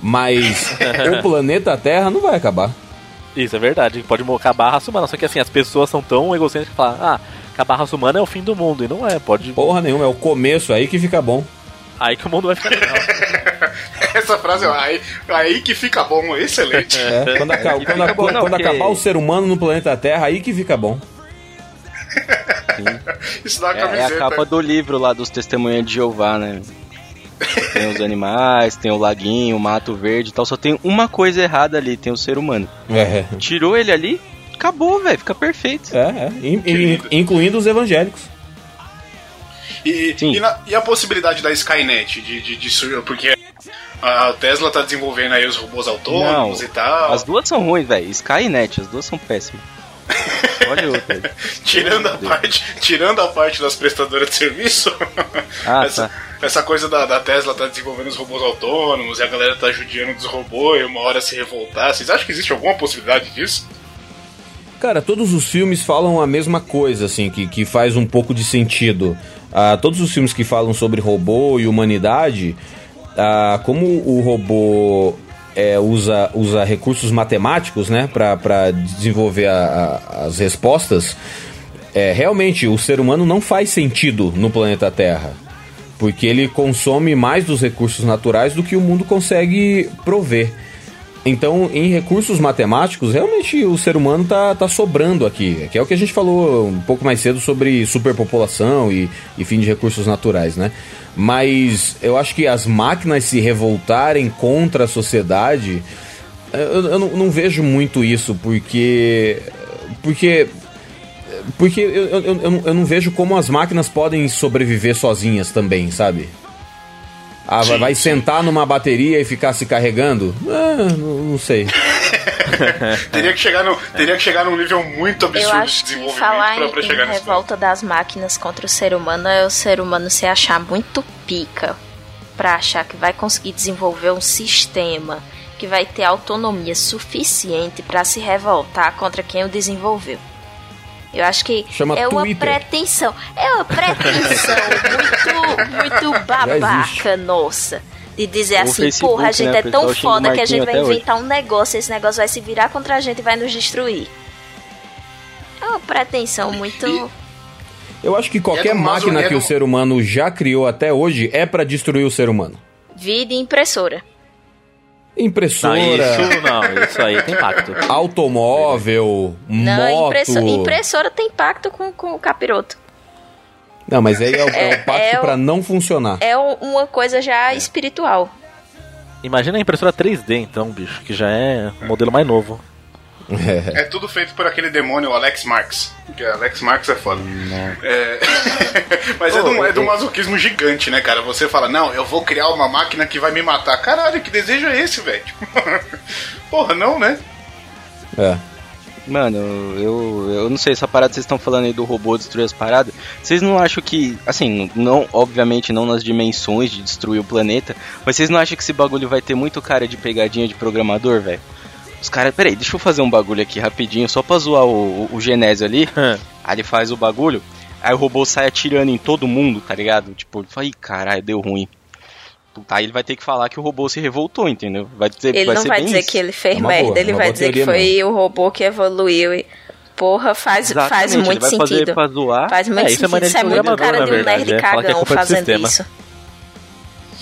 Mas o planeta Terra não vai acabar. Isso é verdade, pode acabar a raça humana. Só que assim, as pessoas são tão egocêntricas que falam, ah, acabar a raça humana é o fim do mundo. E não é, pode. Porra nenhuma, é o começo aí que fica bom. Aí que o mundo vai ficar legal. Essa frase, ó, aí, aí que fica bom, excelente. É, quando, aca- quando, fica bom, quando não, porque- acabar o ser humano no planeta Terra, aí que fica bom. Isso dá uma É, é a camiseta. capa do livro lá dos Testemunhas de Jeová, né? Tem os animais, tem o laguinho, o mato verde e tal. Só tem uma coisa errada ali, tem o ser humano. É, Tirou ele ali, acabou, velho, fica perfeito. é, é. In- in- incluindo os evangélicos. E, e, na- e a possibilidade da Skynet de, de, de porque a Tesla tá desenvolvendo aí os robôs autônomos Não, e tal. As duas são ruins, velho. Skynet, as duas são péssimas. Olha outra aí. Tirando a, parte, tirando a parte das prestadoras de serviço, Ah, essa, tá. essa coisa da, da Tesla tá desenvolvendo os robôs autônomos e a galera tá judiando dos robôs e uma hora se revoltar. Vocês acham que existe alguma possibilidade disso? Cara, todos os filmes falam a mesma coisa, assim, que, que faz um pouco de sentido. Ah, todos os filmes que falam sobre robô e humanidade, ah, como o robô é, usa, usa recursos matemáticos, né, pra desenvolver a- a- as respostas, é, realmente o ser humano não faz sentido no planeta Terra. Porque ele consome mais dos recursos naturais do que o mundo consegue prover. Então, em recursos matemáticos, realmente o ser humano tá, tá sobrando aqui. Que é o que a gente falou um pouco mais cedo sobre superpopulação e, e fim de recursos naturais, né? Mas eu acho que as máquinas se revoltarem contra a sociedade, eu, eu não, não vejo muito isso, porque. Porque. Porque eu, eu, eu, eu não- eu não vejo como as máquinas podem sobreviver sozinhas também, sabe? Ah, vai, Sim, vai sim. sentar numa bateria e ficar se carregando? Ah, não, não sei. Teria que chegar, no, teria que chegar num nível muito Eu absurdo acho de que desenvolvimento falar pra, em, pra em chegar ponto. revolta das máquinas contra o ser humano é o ser humano se achar muito pica pra achar que vai conseguir desenvolver um sistema que vai ter autonomia suficiente pra se revoltar contra quem o desenvolveu. Eu acho que Chama é uma Twitter. pretensão, é uma pretensão muito, muito babaca nossa. De dizer O assim, Facebook, porra, a gente né, é tão foda que a gente vai até hoje. inventar um negócio, esse negócio vai se virar contra a gente e vai nos destruir. É uma pretensão muito. E- Eu acho que qualquer É máquina que o ser humano já criou até hoje é pra destruir o ser humano. Vida e impressora. Impressora, Não, isso não, isso aí tem impacto. automóvel, Não, moto. impresso- impressora tem pacto com, com o capiroto. Não, mas aí é o, é o É- pacto é o- pra não funcionar. É um- uma coisa já espiritual. Imagina a impressora 3D, então, bicho, que já é o modelo mais novo. É tudo feito por aquele demônio Alex Marx. Que Alex Marx é foda. É... Mas é de, um, é de um masoquismo gigante, né, cara? Você fala, não, eu vou criar uma máquina que vai me matar. Caralho, que desejo é esse, velho? Porra, não, né? É. Mano, eu, eu não sei, essa parada que vocês estão falando aí do robô destruir as paradas. Vocês não acham que, assim, não, obviamente não nas dimensões de destruir o planeta, mas vocês não acham que esse bagulho vai ter muito cara de pegadinha de programador, velho? Os caras, peraí, deixa eu fazer um bagulho aqui rapidinho, só pra zoar o, o, o Genésio ali. aí ele faz o bagulho, aí o robô sai atirando em todo mundo, tá ligado? Tipo, ele fala, ih, caralho, deu ruim. Aí ele vai ter que falar que o robô se revoltou, entendeu? Vai dizer, Ele vai não ser vai dizer isso. que ele fez É merda, boa, ele uma vai dizer que foi o robô que evoluiu e. Porra, faz, faz muito ele vai fazer sentido. pra zoar. Faz muito É, isso é sentido. Isso é muito cara de um verdade, nerd é que é cagão do fazendo isso.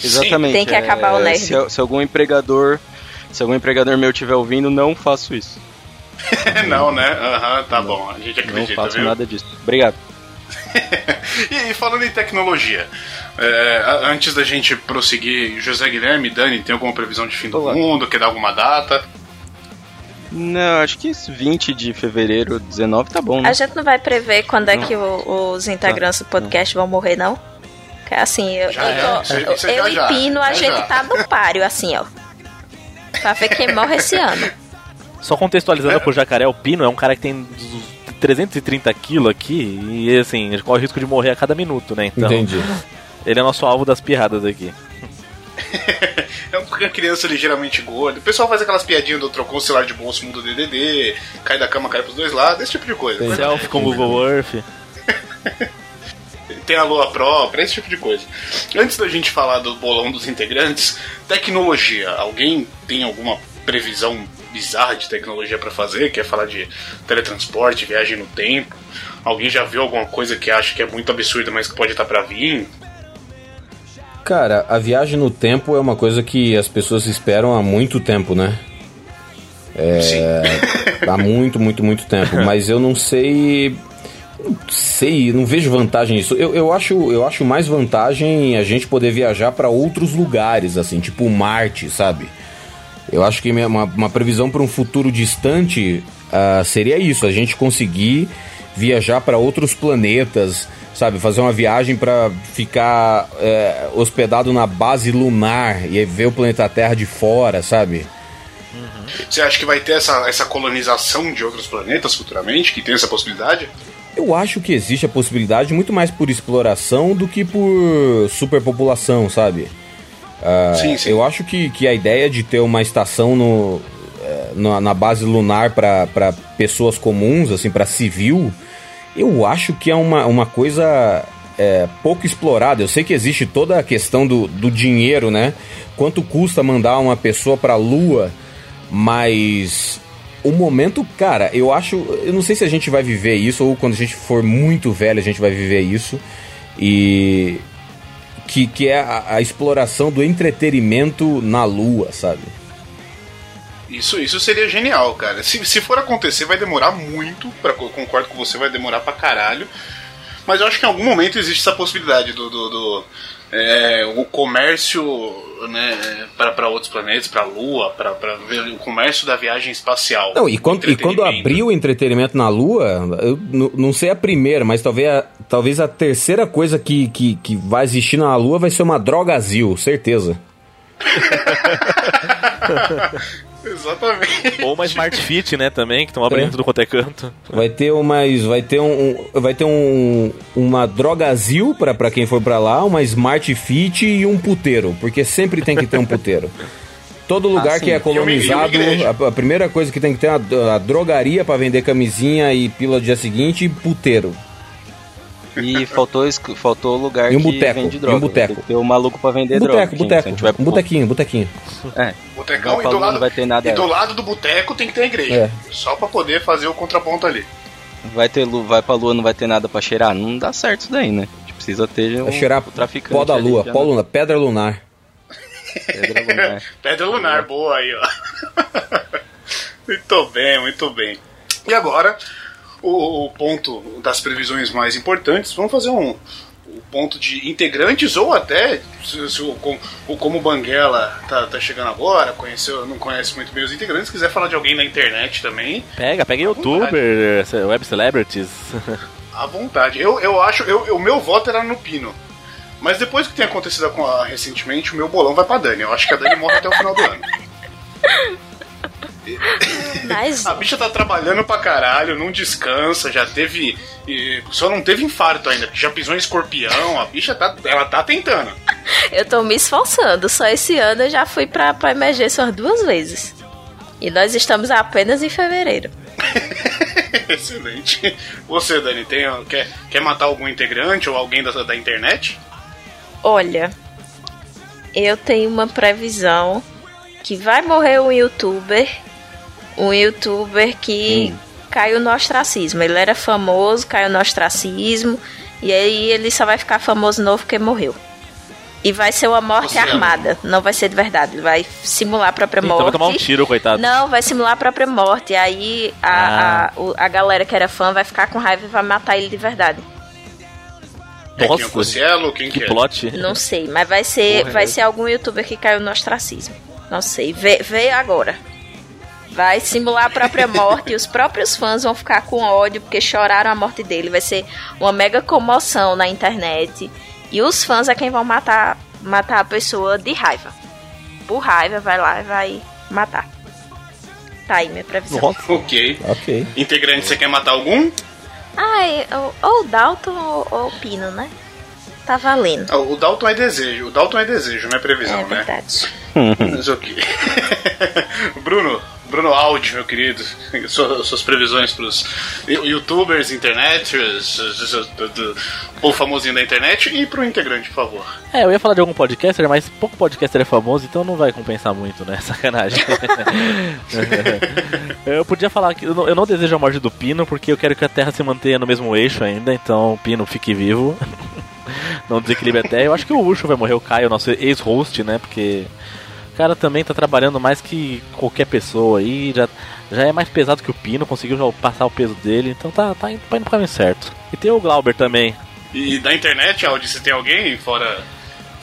Exatamente. Tem que acabar o nerd. Se, se algum empregador, se algum empregador meu estiver ouvindo, não faço isso. não, né? Aham, tá bom. A gente Não acredita, faço viu? nada disso. Obrigado. e, e falando em tecnologia, é, antes da gente prosseguir, José Guilherme, Dani, tem alguma previsão de fim do Olá. mundo? Quer dar alguma data? Não, acho que esse 20 de fevereiro, 19 tá bom, né? A gente não vai prever quando é que o- os integrantes do podcast vão morrer, não? É assim, eu, Já eu, é, tô- isso- eu- é eu já e já, Pino, a já gente já. tá no páreo, assim, ó. Pra ver quem morre esse ano. Só contextualizando pro jacaré, o Pino é um cara que tem uns 330 quilos aqui e assim, corre o risco de morrer a cada minuto, né? Então, Entendi. ele é nosso alvo das pirradas aqui. É uma criança ligeiramente gorda. O pessoal faz aquelas piadinhas do trocou o celular de bolso, muda o DDD, cai da cama, cai pros dois lados, esse tipo de coisa. Selfie com Google Earth. Tem a lua própria, esse tipo de coisa. Antes da gente falar do bolão dos integrantes, tecnologia. Alguém tem alguma previsão bizarra de tecnologia pra fazer? Quer falar de teletransporte, viagem no tempo? Alguém já viu alguma coisa que acha que é muito absurda, mas que pode estar pra vir? Cara, a viagem no tempo é uma coisa que as pessoas esperam há muito tempo, né? Sim. Há muito, muito, muito tempo. Mas eu não sei. Não sei, não vejo vantagem nisso. Eu, eu, acho, eu acho mais vantagem a gente poder viajar para outros lugares, assim, tipo Marte, sabe? Eu acho que uma, uma previsão para um futuro distante ah, seria isso: a gente conseguir viajar para outros planetas, sabe? Fazer uma viagem para ficar é, hospedado na base lunar e ver o planeta Terra de fora, sabe? Você acha que vai ter essa, essa colonização de outros planetas futuramente? Que tem essa possibilidade? Eu acho que existe a possibilidade muito mais por exploração do que por superpopulação, sabe? Ah, sim, sim. Eu acho que, que a ideia de ter uma estação no, eh, na, na base lunar para pessoas comuns, assim, para civil, eu acho que é uma, uma coisa é, pouco explorada. Eu sei que existe toda a questão do, do dinheiro, né? Quanto custa mandar uma pessoa para a Lua, mas o momento, cara, eu acho. Eu não sei se a gente vai viver isso ou quando a gente for muito velho a gente vai viver isso. E. Que, que é a, a exploração do entretenimento na Lua, sabe? Isso, isso seria genial, cara. Se, se for acontecer, vai demorar muito. Pra, concordo com você, vai demorar pra caralho. Mas eu acho que em algum momento existe essa possibilidade do. do, do, é, o comércio né, para outros planetas, para a Lua, para ver o comércio da viagem espacial. Não, e quando, e quando abrir o entretenimento na Lua, eu não sei a primeira, mas talvez a, talvez a terceira coisa que, que, que vai existir na Lua vai ser uma drogazil, certeza. Exatamente. Ou uma Smart Fit, né, também, que estão abrindo É. tudo quanto é canto. Vai ter umas. Vai ter um. vai ter um. Uma drogazil pra, pra quem for pra lá, uma Smart Fit e um puteiro. Porque sempre tem que ter um puteiro. Todo lugar sim. que é colonizado, a, a primeira coisa que tem que ter é a, a drogaria pra vender camisinha e pílula do dia seguinte e puteiro. E faltou, faltou lugar E um que boteco, vende e um droga. boteco. Tem que ter o maluco pra vender droga. Boteco, gente. boteco. Gente vai Um botequinho, botequinho. É. Botecão e do lado, não vai ter nada. e do lado do boteco tem que ter a igreja. É. Só pra poder fazer o contraponto ali. Vai, ter, vai pra lua, não vai ter nada pra cheirar? Não dá certo isso daí, né? A gente precisa ter um, Vai cheirar o traficante. pó da ali lua, pó na- lunar, pedra lunar. Pedra lunar. Pedra lunar, boa aí, ó. muito bem, muito bem. E agora, o, o ponto das previsões mais importantes, vamos fazer um, o ponto de integrantes ou até se, se o, como, o como o Banguela tá, tá chegando agora, conheceu, não conhece muito bem os integrantes, quiser falar de alguém na internet também, Pega, pega youtuber, ce- web celebrities. à vontade. Eu, eu acho, eu, o meu voto era no Pino. Mas depois que tem acontecido com a, recentemente, o meu bolão vai pra Dani. Eu acho que a Dani morre até o final do ano. Mas A bicha tá trabalhando pra caralho, não descansa, já teve. só não teve infarto ainda, já pisou em escorpião, a bicha tá. Ela tá tentando. eu tô me esforçando. Só esse ano eu já fui pra, pra emergência umas duas vezes. E nós estamos apenas em fevereiro. Excelente. Você, Dani, tem, quer, quer matar algum integrante ou alguém da, da internet? Olha, eu tenho uma previsão que vai morrer um youtuber. Um youtuber que caiu no ostracismo. Ele era famoso, caiu no ostracismo. E aí ele só vai ficar famoso novo porque morreu. E vai ser uma morte ama? armada. Não vai ser de verdade. Ele vai simular a própria Então morte. vai tomar um tiro, coitado. Não, vai simular a própria morte. E aí a, Ah. a, a galera que era fã vai ficar com raiva e vai matar ele de verdade. É quem é Nossa, quem que que é? plot. Não sei, mas vai ser, Porra, vai é. ser algum youtuber que caiu no ostracismo. Não sei, vê, vê agora. Vai simular a própria morte e os próprios fãs vão ficar com ódio porque choraram a morte dele. Vai ser uma mega comoção na internet. E os fãs é quem vão matar, matar a pessoa de raiva. Por raiva, vai lá e vai matar. Tá aí minha previsão. Nossa. Ok. Ok. Integrante, você quer matar algum? Ai, ou, ou o Dalton ou, ou o Pino, né? Tá valendo. Ah, O Dalton é desejo. O Dalton é desejo, não é previsão, É né? verdade. Mas ok. Bruno, Bruno Aldi, meu querido, suas, suas previsões youtubers, internet, os- do- do povo famosinho da internet e pro integrante, por favor. É, eu ia falar de algum podcaster, mas pouco podcaster é famoso, então não vai compensar muito, né? Sacanagem. eu podia falar que eu não, eu não desejo a morte do Pino, porque eu quero que a Terra se mantenha no mesmo eixo ainda, então Pino fique vivo. não desequilibre a Terra. Eu acho que o Ucho vai morrer, o Caio, nosso ex-host, né? Porque o cara também tá trabalhando mais que qualquer pessoa aí, já, já é mais pesado que o Pino, conseguiu já passar o peso dele, então tá, tá indo, tá indo pro caminho certo. E tem o Glauber também. E da internet, Aldi, você tem alguém fora,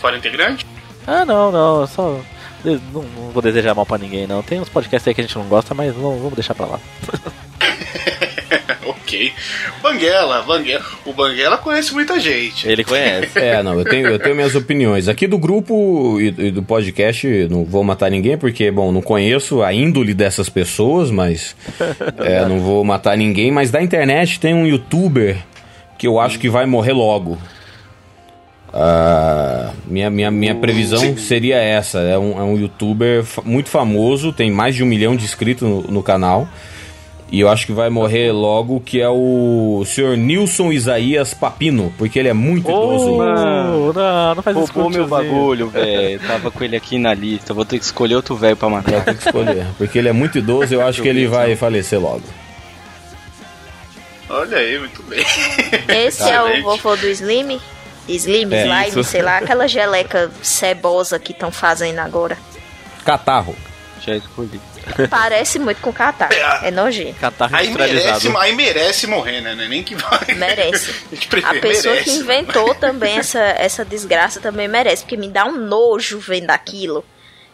fora integrante? Ah, não, não, só. Não, não vou desejar mal pra ninguém, não. Tem uns podcasts aí que a gente não gosta, mas não, vamos deixar pra lá. ok. Banguela, Banguela. O Banguela conhece muita gente. Ele conhece. É, não, eu tenho, eu tenho minhas opiniões. Aqui do grupo e, e do podcast, não vou matar ninguém, porque, bom, não conheço a índole dessas pessoas, mas é, não vou matar ninguém. Mas da internet tem um youtuber que eu acho que vai morrer logo. Ah, minha, minha, minha previsão seria essa: é um, é um youtuber muito famoso, tem mais de um milhão de inscritos no, no canal. E eu acho que vai morrer logo, que é o senhor Nilson Isaías Papino, porque ele é muito idoso. Oh, não, não faz Roubou meu bagulho, velho. Tava com ele aqui na lista. Vou ter que escolher outro velho pra matar. Tem que escolher. Porque ele é muito idoso, eu acho que ele vai falecer logo. Olha aí, muito bem. Esse é o vovô do Slim? Slim, É, slime, isso. sei lá, aquela geleca cebosa que estão fazendo agora. Catarro. Já escolhi. Parece muito com catarro. É nojento. Catarro Aí merece, aí merece morrer, né? É Nem que vai. Merece. A, A pessoa merece. que inventou também essa, essa desgraça também merece, porque me dá um nojo vendo aquilo.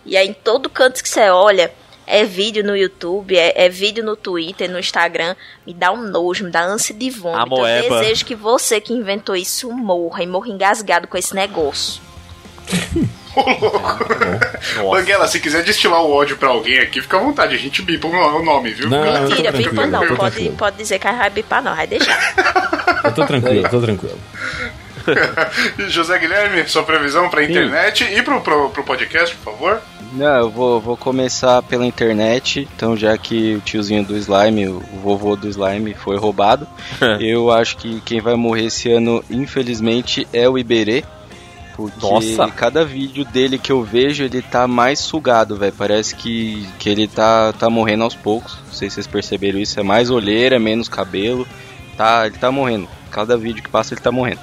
E aí em todo canto que você olha, é vídeo no YouTube, é, é vídeo no Twitter, no Instagram, me dá um nojo, me dá ânsia de vômito. Eu desejo que você que inventou isso morra e morra engasgado com esse negócio. Nossa. Banguela, se quiser destilar o ódio pra alguém aqui, fica à vontade. A gente bipa o no- o nome, viu? Não, Mentira, pipa não. Pode, tranquilo. pode dizer que vai bipar não, vai deixar. Eu tô tranquilo, eu tô tranquilo. José Guilherme, sua previsão pra internet e pro, pro, pro podcast, por favor? Não, eu vou, vou começar pela internet. Então, já que o tiozinho do slime, o vovô do slime, foi roubado, eu acho que quem vai morrer esse ano, infelizmente, é o Iberê. Porque Nossa. cada vídeo dele que eu vejo, ele tá mais sugado, velho. Parece que, que ele tá, tá morrendo aos poucos. Não sei se vocês perceberam isso. É mais olheira, menos cabelo. Tá, ele tá morrendo. Cada vídeo que passa, ele tá morrendo.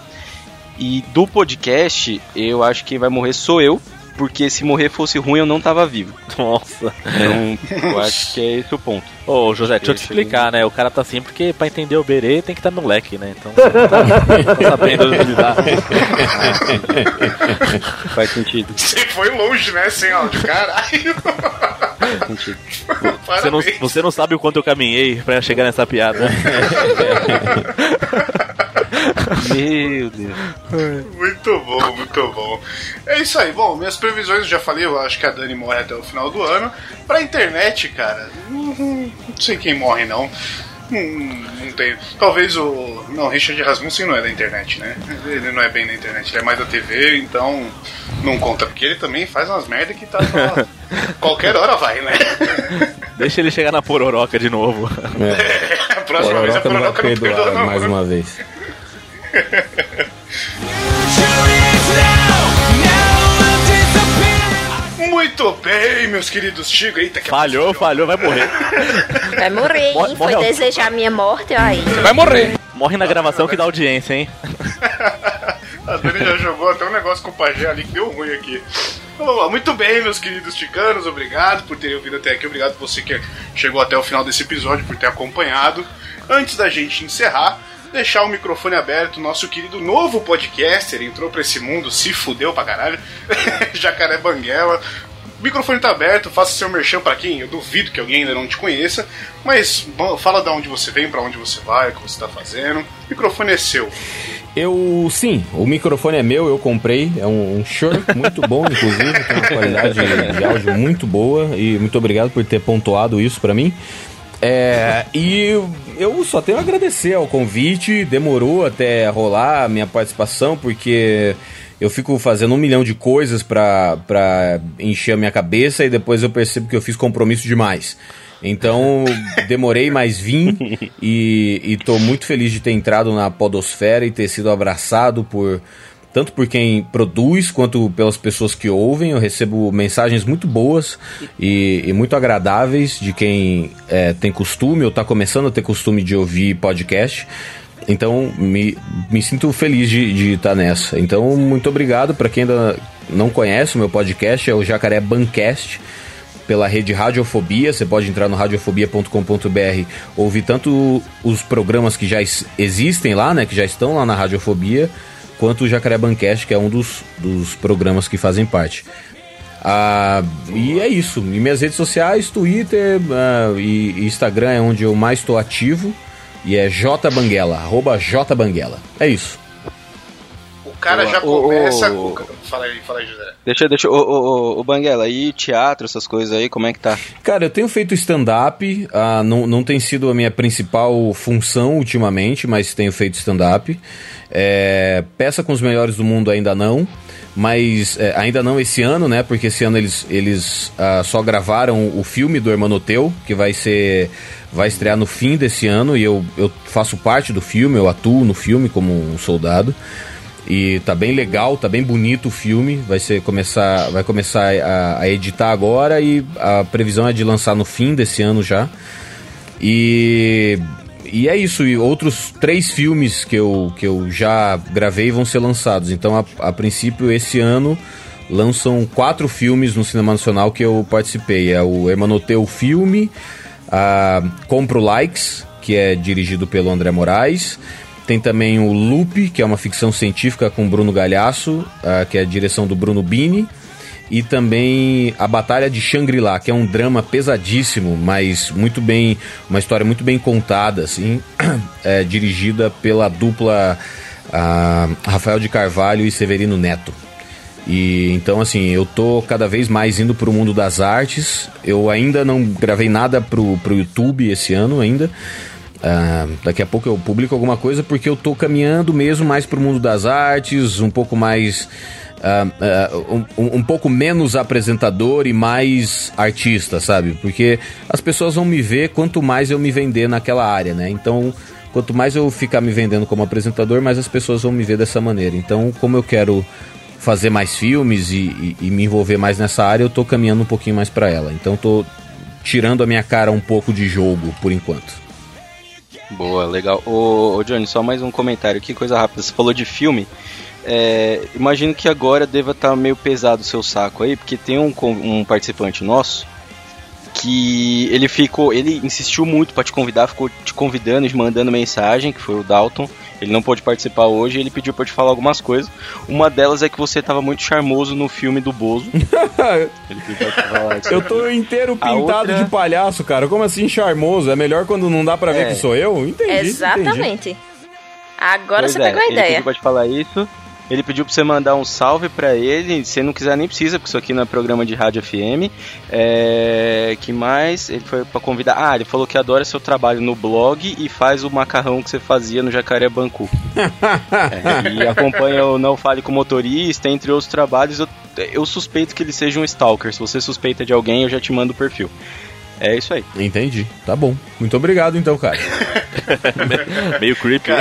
E do podcast, eu acho que quem vai morrer sou eu. Porque se morrer fosse ruim eu não tava vivo. Nossa. Então, eu acho que é esse o ponto. Ô, José, deixa eu te explicar, né? O cara tá assim porque pra entender o berê tem que estar no leque, né? Então, tá, tá sabendo lidar. Faz sentido. Você foi longe, né? Sem áudio, caralho. Faz sentido. Você não, você não sabe o quanto eu caminhei pra chegar nessa piada. Meu Deus. Muito bom, muito bom. É isso aí. Bom, minhas previsões eu já falei, eu acho que a Dani morre até o final do ano. Pra internet, cara, não sei quem morre não. Hum, não tem. Talvez o. Não, Richard Rasmussen não é da internet, né? Ele não é bem da internet, ele é mais da TV, então não conta, porque ele também faz umas merda que tá. só- Qualquer hora vai, né? Deixa ele chegar na pororoca de novo. É, A próxima vez a Pororoca não vai Pororoca não perdoa, não. mais uma vez. Muito bem, meus queridos Chico. Eita, que Falhou, falhou, vai morrer. Vai morrer, hein? Foi morre desejar a minha morte, ó aí. Vai morrer! Morre na gravação que dá audiência, hein? A Dani já jogou até um negócio com o pajé ali que deu ruim aqui. Então, vamos lá. Muito bem, meus queridos ticanos, obrigado por terem ouvido até aqui. Obrigado você que chegou até o final desse episódio, por ter acompanhado. Antes da gente encerrar, deixar o microfone aberto, nosso querido novo podcaster entrou pra esse mundo, se fudeu pra caralho. Jacaré Banguela. O microfone tá aberto, faça seu merchan pra quem eu duvido que alguém ainda não te conheça, mas fala de onde você vem, pra onde você vai, o que você tá fazendo. O microfone é seu. Eu, sim, o microfone é meu, eu comprei. É um, um muito bom, inclusive, tem uma qualidade de áudio muito boa. E muito obrigado por ter pontuado isso pra mim. É, e eu só tenho a agradecer ao convite. Demorou até rolar a minha participação, porque eu fico fazendo um milhão de coisas pra encher a minha cabeça e depois eu percebo que eu fiz compromisso demais. Então, demorei, mas vim e, e tô muito feliz de ter entrado na podosfera e ter sido abraçado por tanto por quem produz quanto pelas pessoas que ouvem. Eu recebo mensagens muito boas e, e muito agradáveis de quem é, tem costume ou tá começando a ter costume de ouvir podcast. Então, me, me sinto feliz de estar nessa. Então, muito obrigado para quem ainda não conhece o meu podcast, é o Jacaré Bancast pela rede Radiofobia. Você pode entrar no radiofobia.com.br, ouvir tanto os programas que já existem lá, né, que já estão lá na Radiofobia, quanto o Jacaré Bancast, que é um dos, dos programas que fazem parte. Ah, e é isso. E minhas redes sociais, Twitter ah, e e Instagram é onde eu mais estou ativo. E é jbanguela, arroba jbanguela. É isso. O cara já Ô, ô, começa. ô, com- Fala aí, fala aí, José. Deixa, deixa, ô, ô, ô, ô, Banguela, e teatro, essas coisas aí, como é que tá? Cara, eu tenho feito stand-up, ah, não, não tem sido a minha principal função ultimamente, mas tenho feito stand-up. É, peça com os melhores do mundo ainda não, mas é, ainda não esse ano, né? Porque esse ano eles, eles ah, só gravaram o filme do Hermanoteu, que vai ser. vai estrear no fim desse ano, e eu, eu faço parte do filme, eu atuo no filme como um soldado. E tá bem legal, tá bem bonito o filme. Vai ser começar, vai começar a, a editar agora e a previsão é de lançar no fim desse ano já. E e é isso, e outros três filmes que eu, que eu já gravei vão ser lançados. Então, a, a princípio, esse ano lançam quatro filmes no cinema nacional que eu participei. É o Hermanoteu Filme, a Compro Likes, que é dirigido pelo André Moraes. Tem também o Loop, que é uma ficção científica com Bruno Galhaço, ah, que é a direção do Bruno Bini. E também A Batalha de Shangri-La, que é um drama pesadíssimo, mas muito bem. Uma história muito bem contada, assim. é, dirigida pela dupla ah, Rafael de Carvalho e Severino Neto. E então assim, eu tô cada vez mais indo pro mundo das artes. Eu ainda não gravei nada pro, pro YouTube esse ano ainda. Ah, daqui a pouco eu publico alguma coisa porque eu tô caminhando mesmo mais pro mundo das artes, um pouco mais. ah, ah, um, um pouco menos apresentador e mais artista, sabe? Porque as pessoas vão me ver quanto mais eu me vender naquela área, né? Então, quanto mais eu ficar me vendendo como apresentador, mais as pessoas vão me ver dessa maneira. Então, como eu quero fazer mais filmes e, e- e me envolver mais nessa área, eu tô caminhando um pouquinho mais pra ela. Então, tô tirando a minha cara um pouco de jogo por enquanto. Boa, legal. Ô, ô Johnny, só mais um comentário aqui, coisa rápida. Você falou de filme. é, imagino que agora deva estar meio pesado o seu saco aí, porque tem um, um participante nosso que ele ficou, ele insistiu muito pra te convidar, ficou te convidando e mandando mensagem, que foi o Dalton. Ele não pôde participar hoje, ele pediu pra te falar algumas coisas. Uma delas é que você tava muito charmoso no filme do Bozo. ele pediu pra te falar isso. Eu tô inteiro pintado outra- de palhaço, cara. Como assim charmoso? É melhor quando não dá pra ver É. que sou eu? Entendi. entendi. Exatamente. Agora Pois você é, pegou a Ele ideia. pediu pra te falar isso. Ele pediu pra você mandar um salve pra ele. Se não quiser, nem precisa, porque isso aqui não é programa de rádio FM. É. Que mais? Ele foi pra convidar. Ah, ele falou que adora seu trabalho no blog e faz o macarrão que você fazia no Jacarebancu. É, e acompanha o Não Fale com Motorista, entre outros trabalhos. Eu, eu suspeito que ele seja um stalker. Se você suspeita de alguém, eu já te mando o perfil. É isso aí. Entendi. Tá bom. Muito obrigado, então, cara. Meio creepy.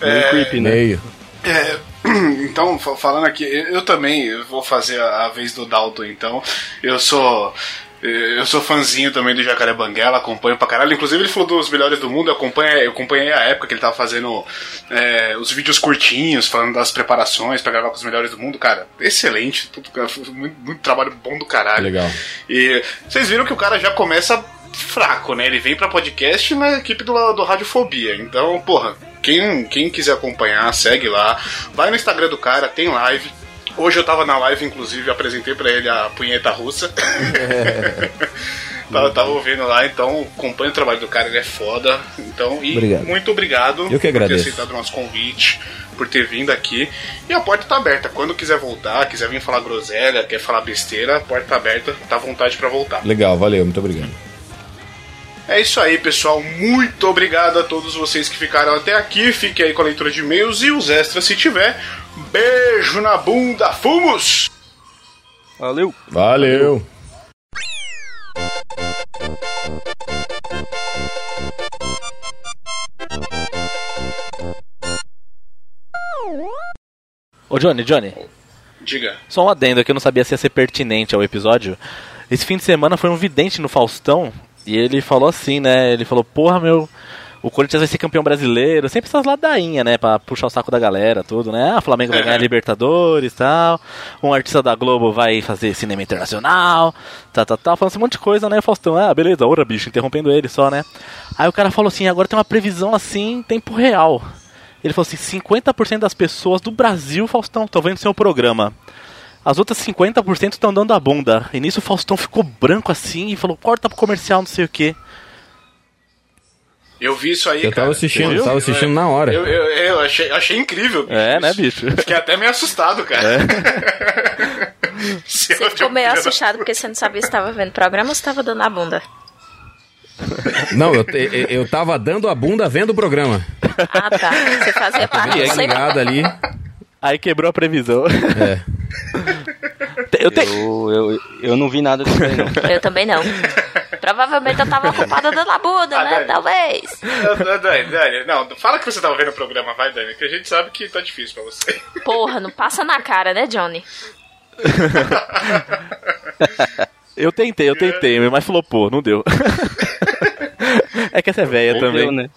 Meio creepy, né? Meio. É, então, fa- falando aqui, eu também eu vou fazer a, a vez do Dalton, então. Eu sou. Eu sou fãzinho também do Jacaré Banguela, acompanho pra caralho. Inclusive, ele falou dos melhores do mundo. Eu acompanhei, eu acompanhei a época que ele tava fazendo eh, os vídeos curtinhos, falando das preparações pra gravar com os melhores do mundo. Cara, excelente. Tudo, muito, muito trabalho bom do caralho. Legal. E vocês viram que o cara já começa fraco, né? Ele vem pra podcast na equipe do, do Radiofobia. Então, porra, quem, quem quiser acompanhar, segue lá. Vai no Instagram do cara, tem live. Hoje eu tava na live, inclusive, apresentei pra ele a punheta russa. tava, tava ouvindo lá, então acompanha o trabalho do cara, ele é foda. Então, e Obrigado. muito obrigado Eu que por agradeço. ter aceitado o nosso convite, por ter vindo aqui. E a porta tá aberta. Quando quiser voltar, quiser vir falar groselha, quer falar besteira, a porta tá aberta, tá à vontade pra voltar. Legal, valeu. Muito obrigado. É isso aí, pessoal. Muito obrigado a todos vocês que ficaram até aqui. Fique aí com a leitura de e-mails e os extras se tiver. Beijo na bunda, fumos! Valeu! Valeu. Ô Johnny, Johnny, Diga. só um adendo aqui, eu não sabia se ia ser pertinente ao episódio. Esse fim de semana foi um vidente no Faustão e ele falou assim, né? Ele falou, porra, meu, o Corinthians vai ser campeão brasileiro. Sempre essas ladainhas, né? Pra puxar o saco da galera, tudo, né? Ah, o Flamengo vai É. ganhar Libertadores e tal. Um artista da Globo vai fazer cinema internacional, tá, tá, tá. Falando assim, um monte de coisa, né? O Faustão, ah, beleza, ora, bicho, interrompendo ele só, né? Aí o cara falou assim, agora tem uma previsão assim, em tempo real. Ele falou assim: 50% das pessoas do Brasil, Faustão, estão vendo seu programa. As outras 50% estão dando a bunda. E nisso o Faustão ficou branco assim e falou: corta pro comercial, não sei o que. Eu vi isso aí, Eu cara. tava assistindo, Viu? tava assistindo na hora. Eu, eu, eu achei, achei incrível. bicho, É, né, bicho? Fiquei até meio assustado, cara. Se eu Você ficou meio assustado porque você não sabia se estava vendo programa ou se estava dando a bunda. Não, eu, eu, eu tava dando a bunda vendo o programa. Ah, tá. Você fazia parte. Eu, Ligado ali. Aí quebrou a previsão. É. Eu tenho. Eu, eu, eu não vi nada disso aí, não. eu também não. Provavelmente eu tava ocupada dando a bunda, Ah, né? Dani. Talvez. Não, Dani, Dani, não, fala que você tava vendo o programa, vai, Dani, que a gente sabe que tá difícil pra você. Porra, não passa na cara, né, Johnny? Eu tentei, eu tentei, mas flopou, não deu. É que essa é velha também. deu, né?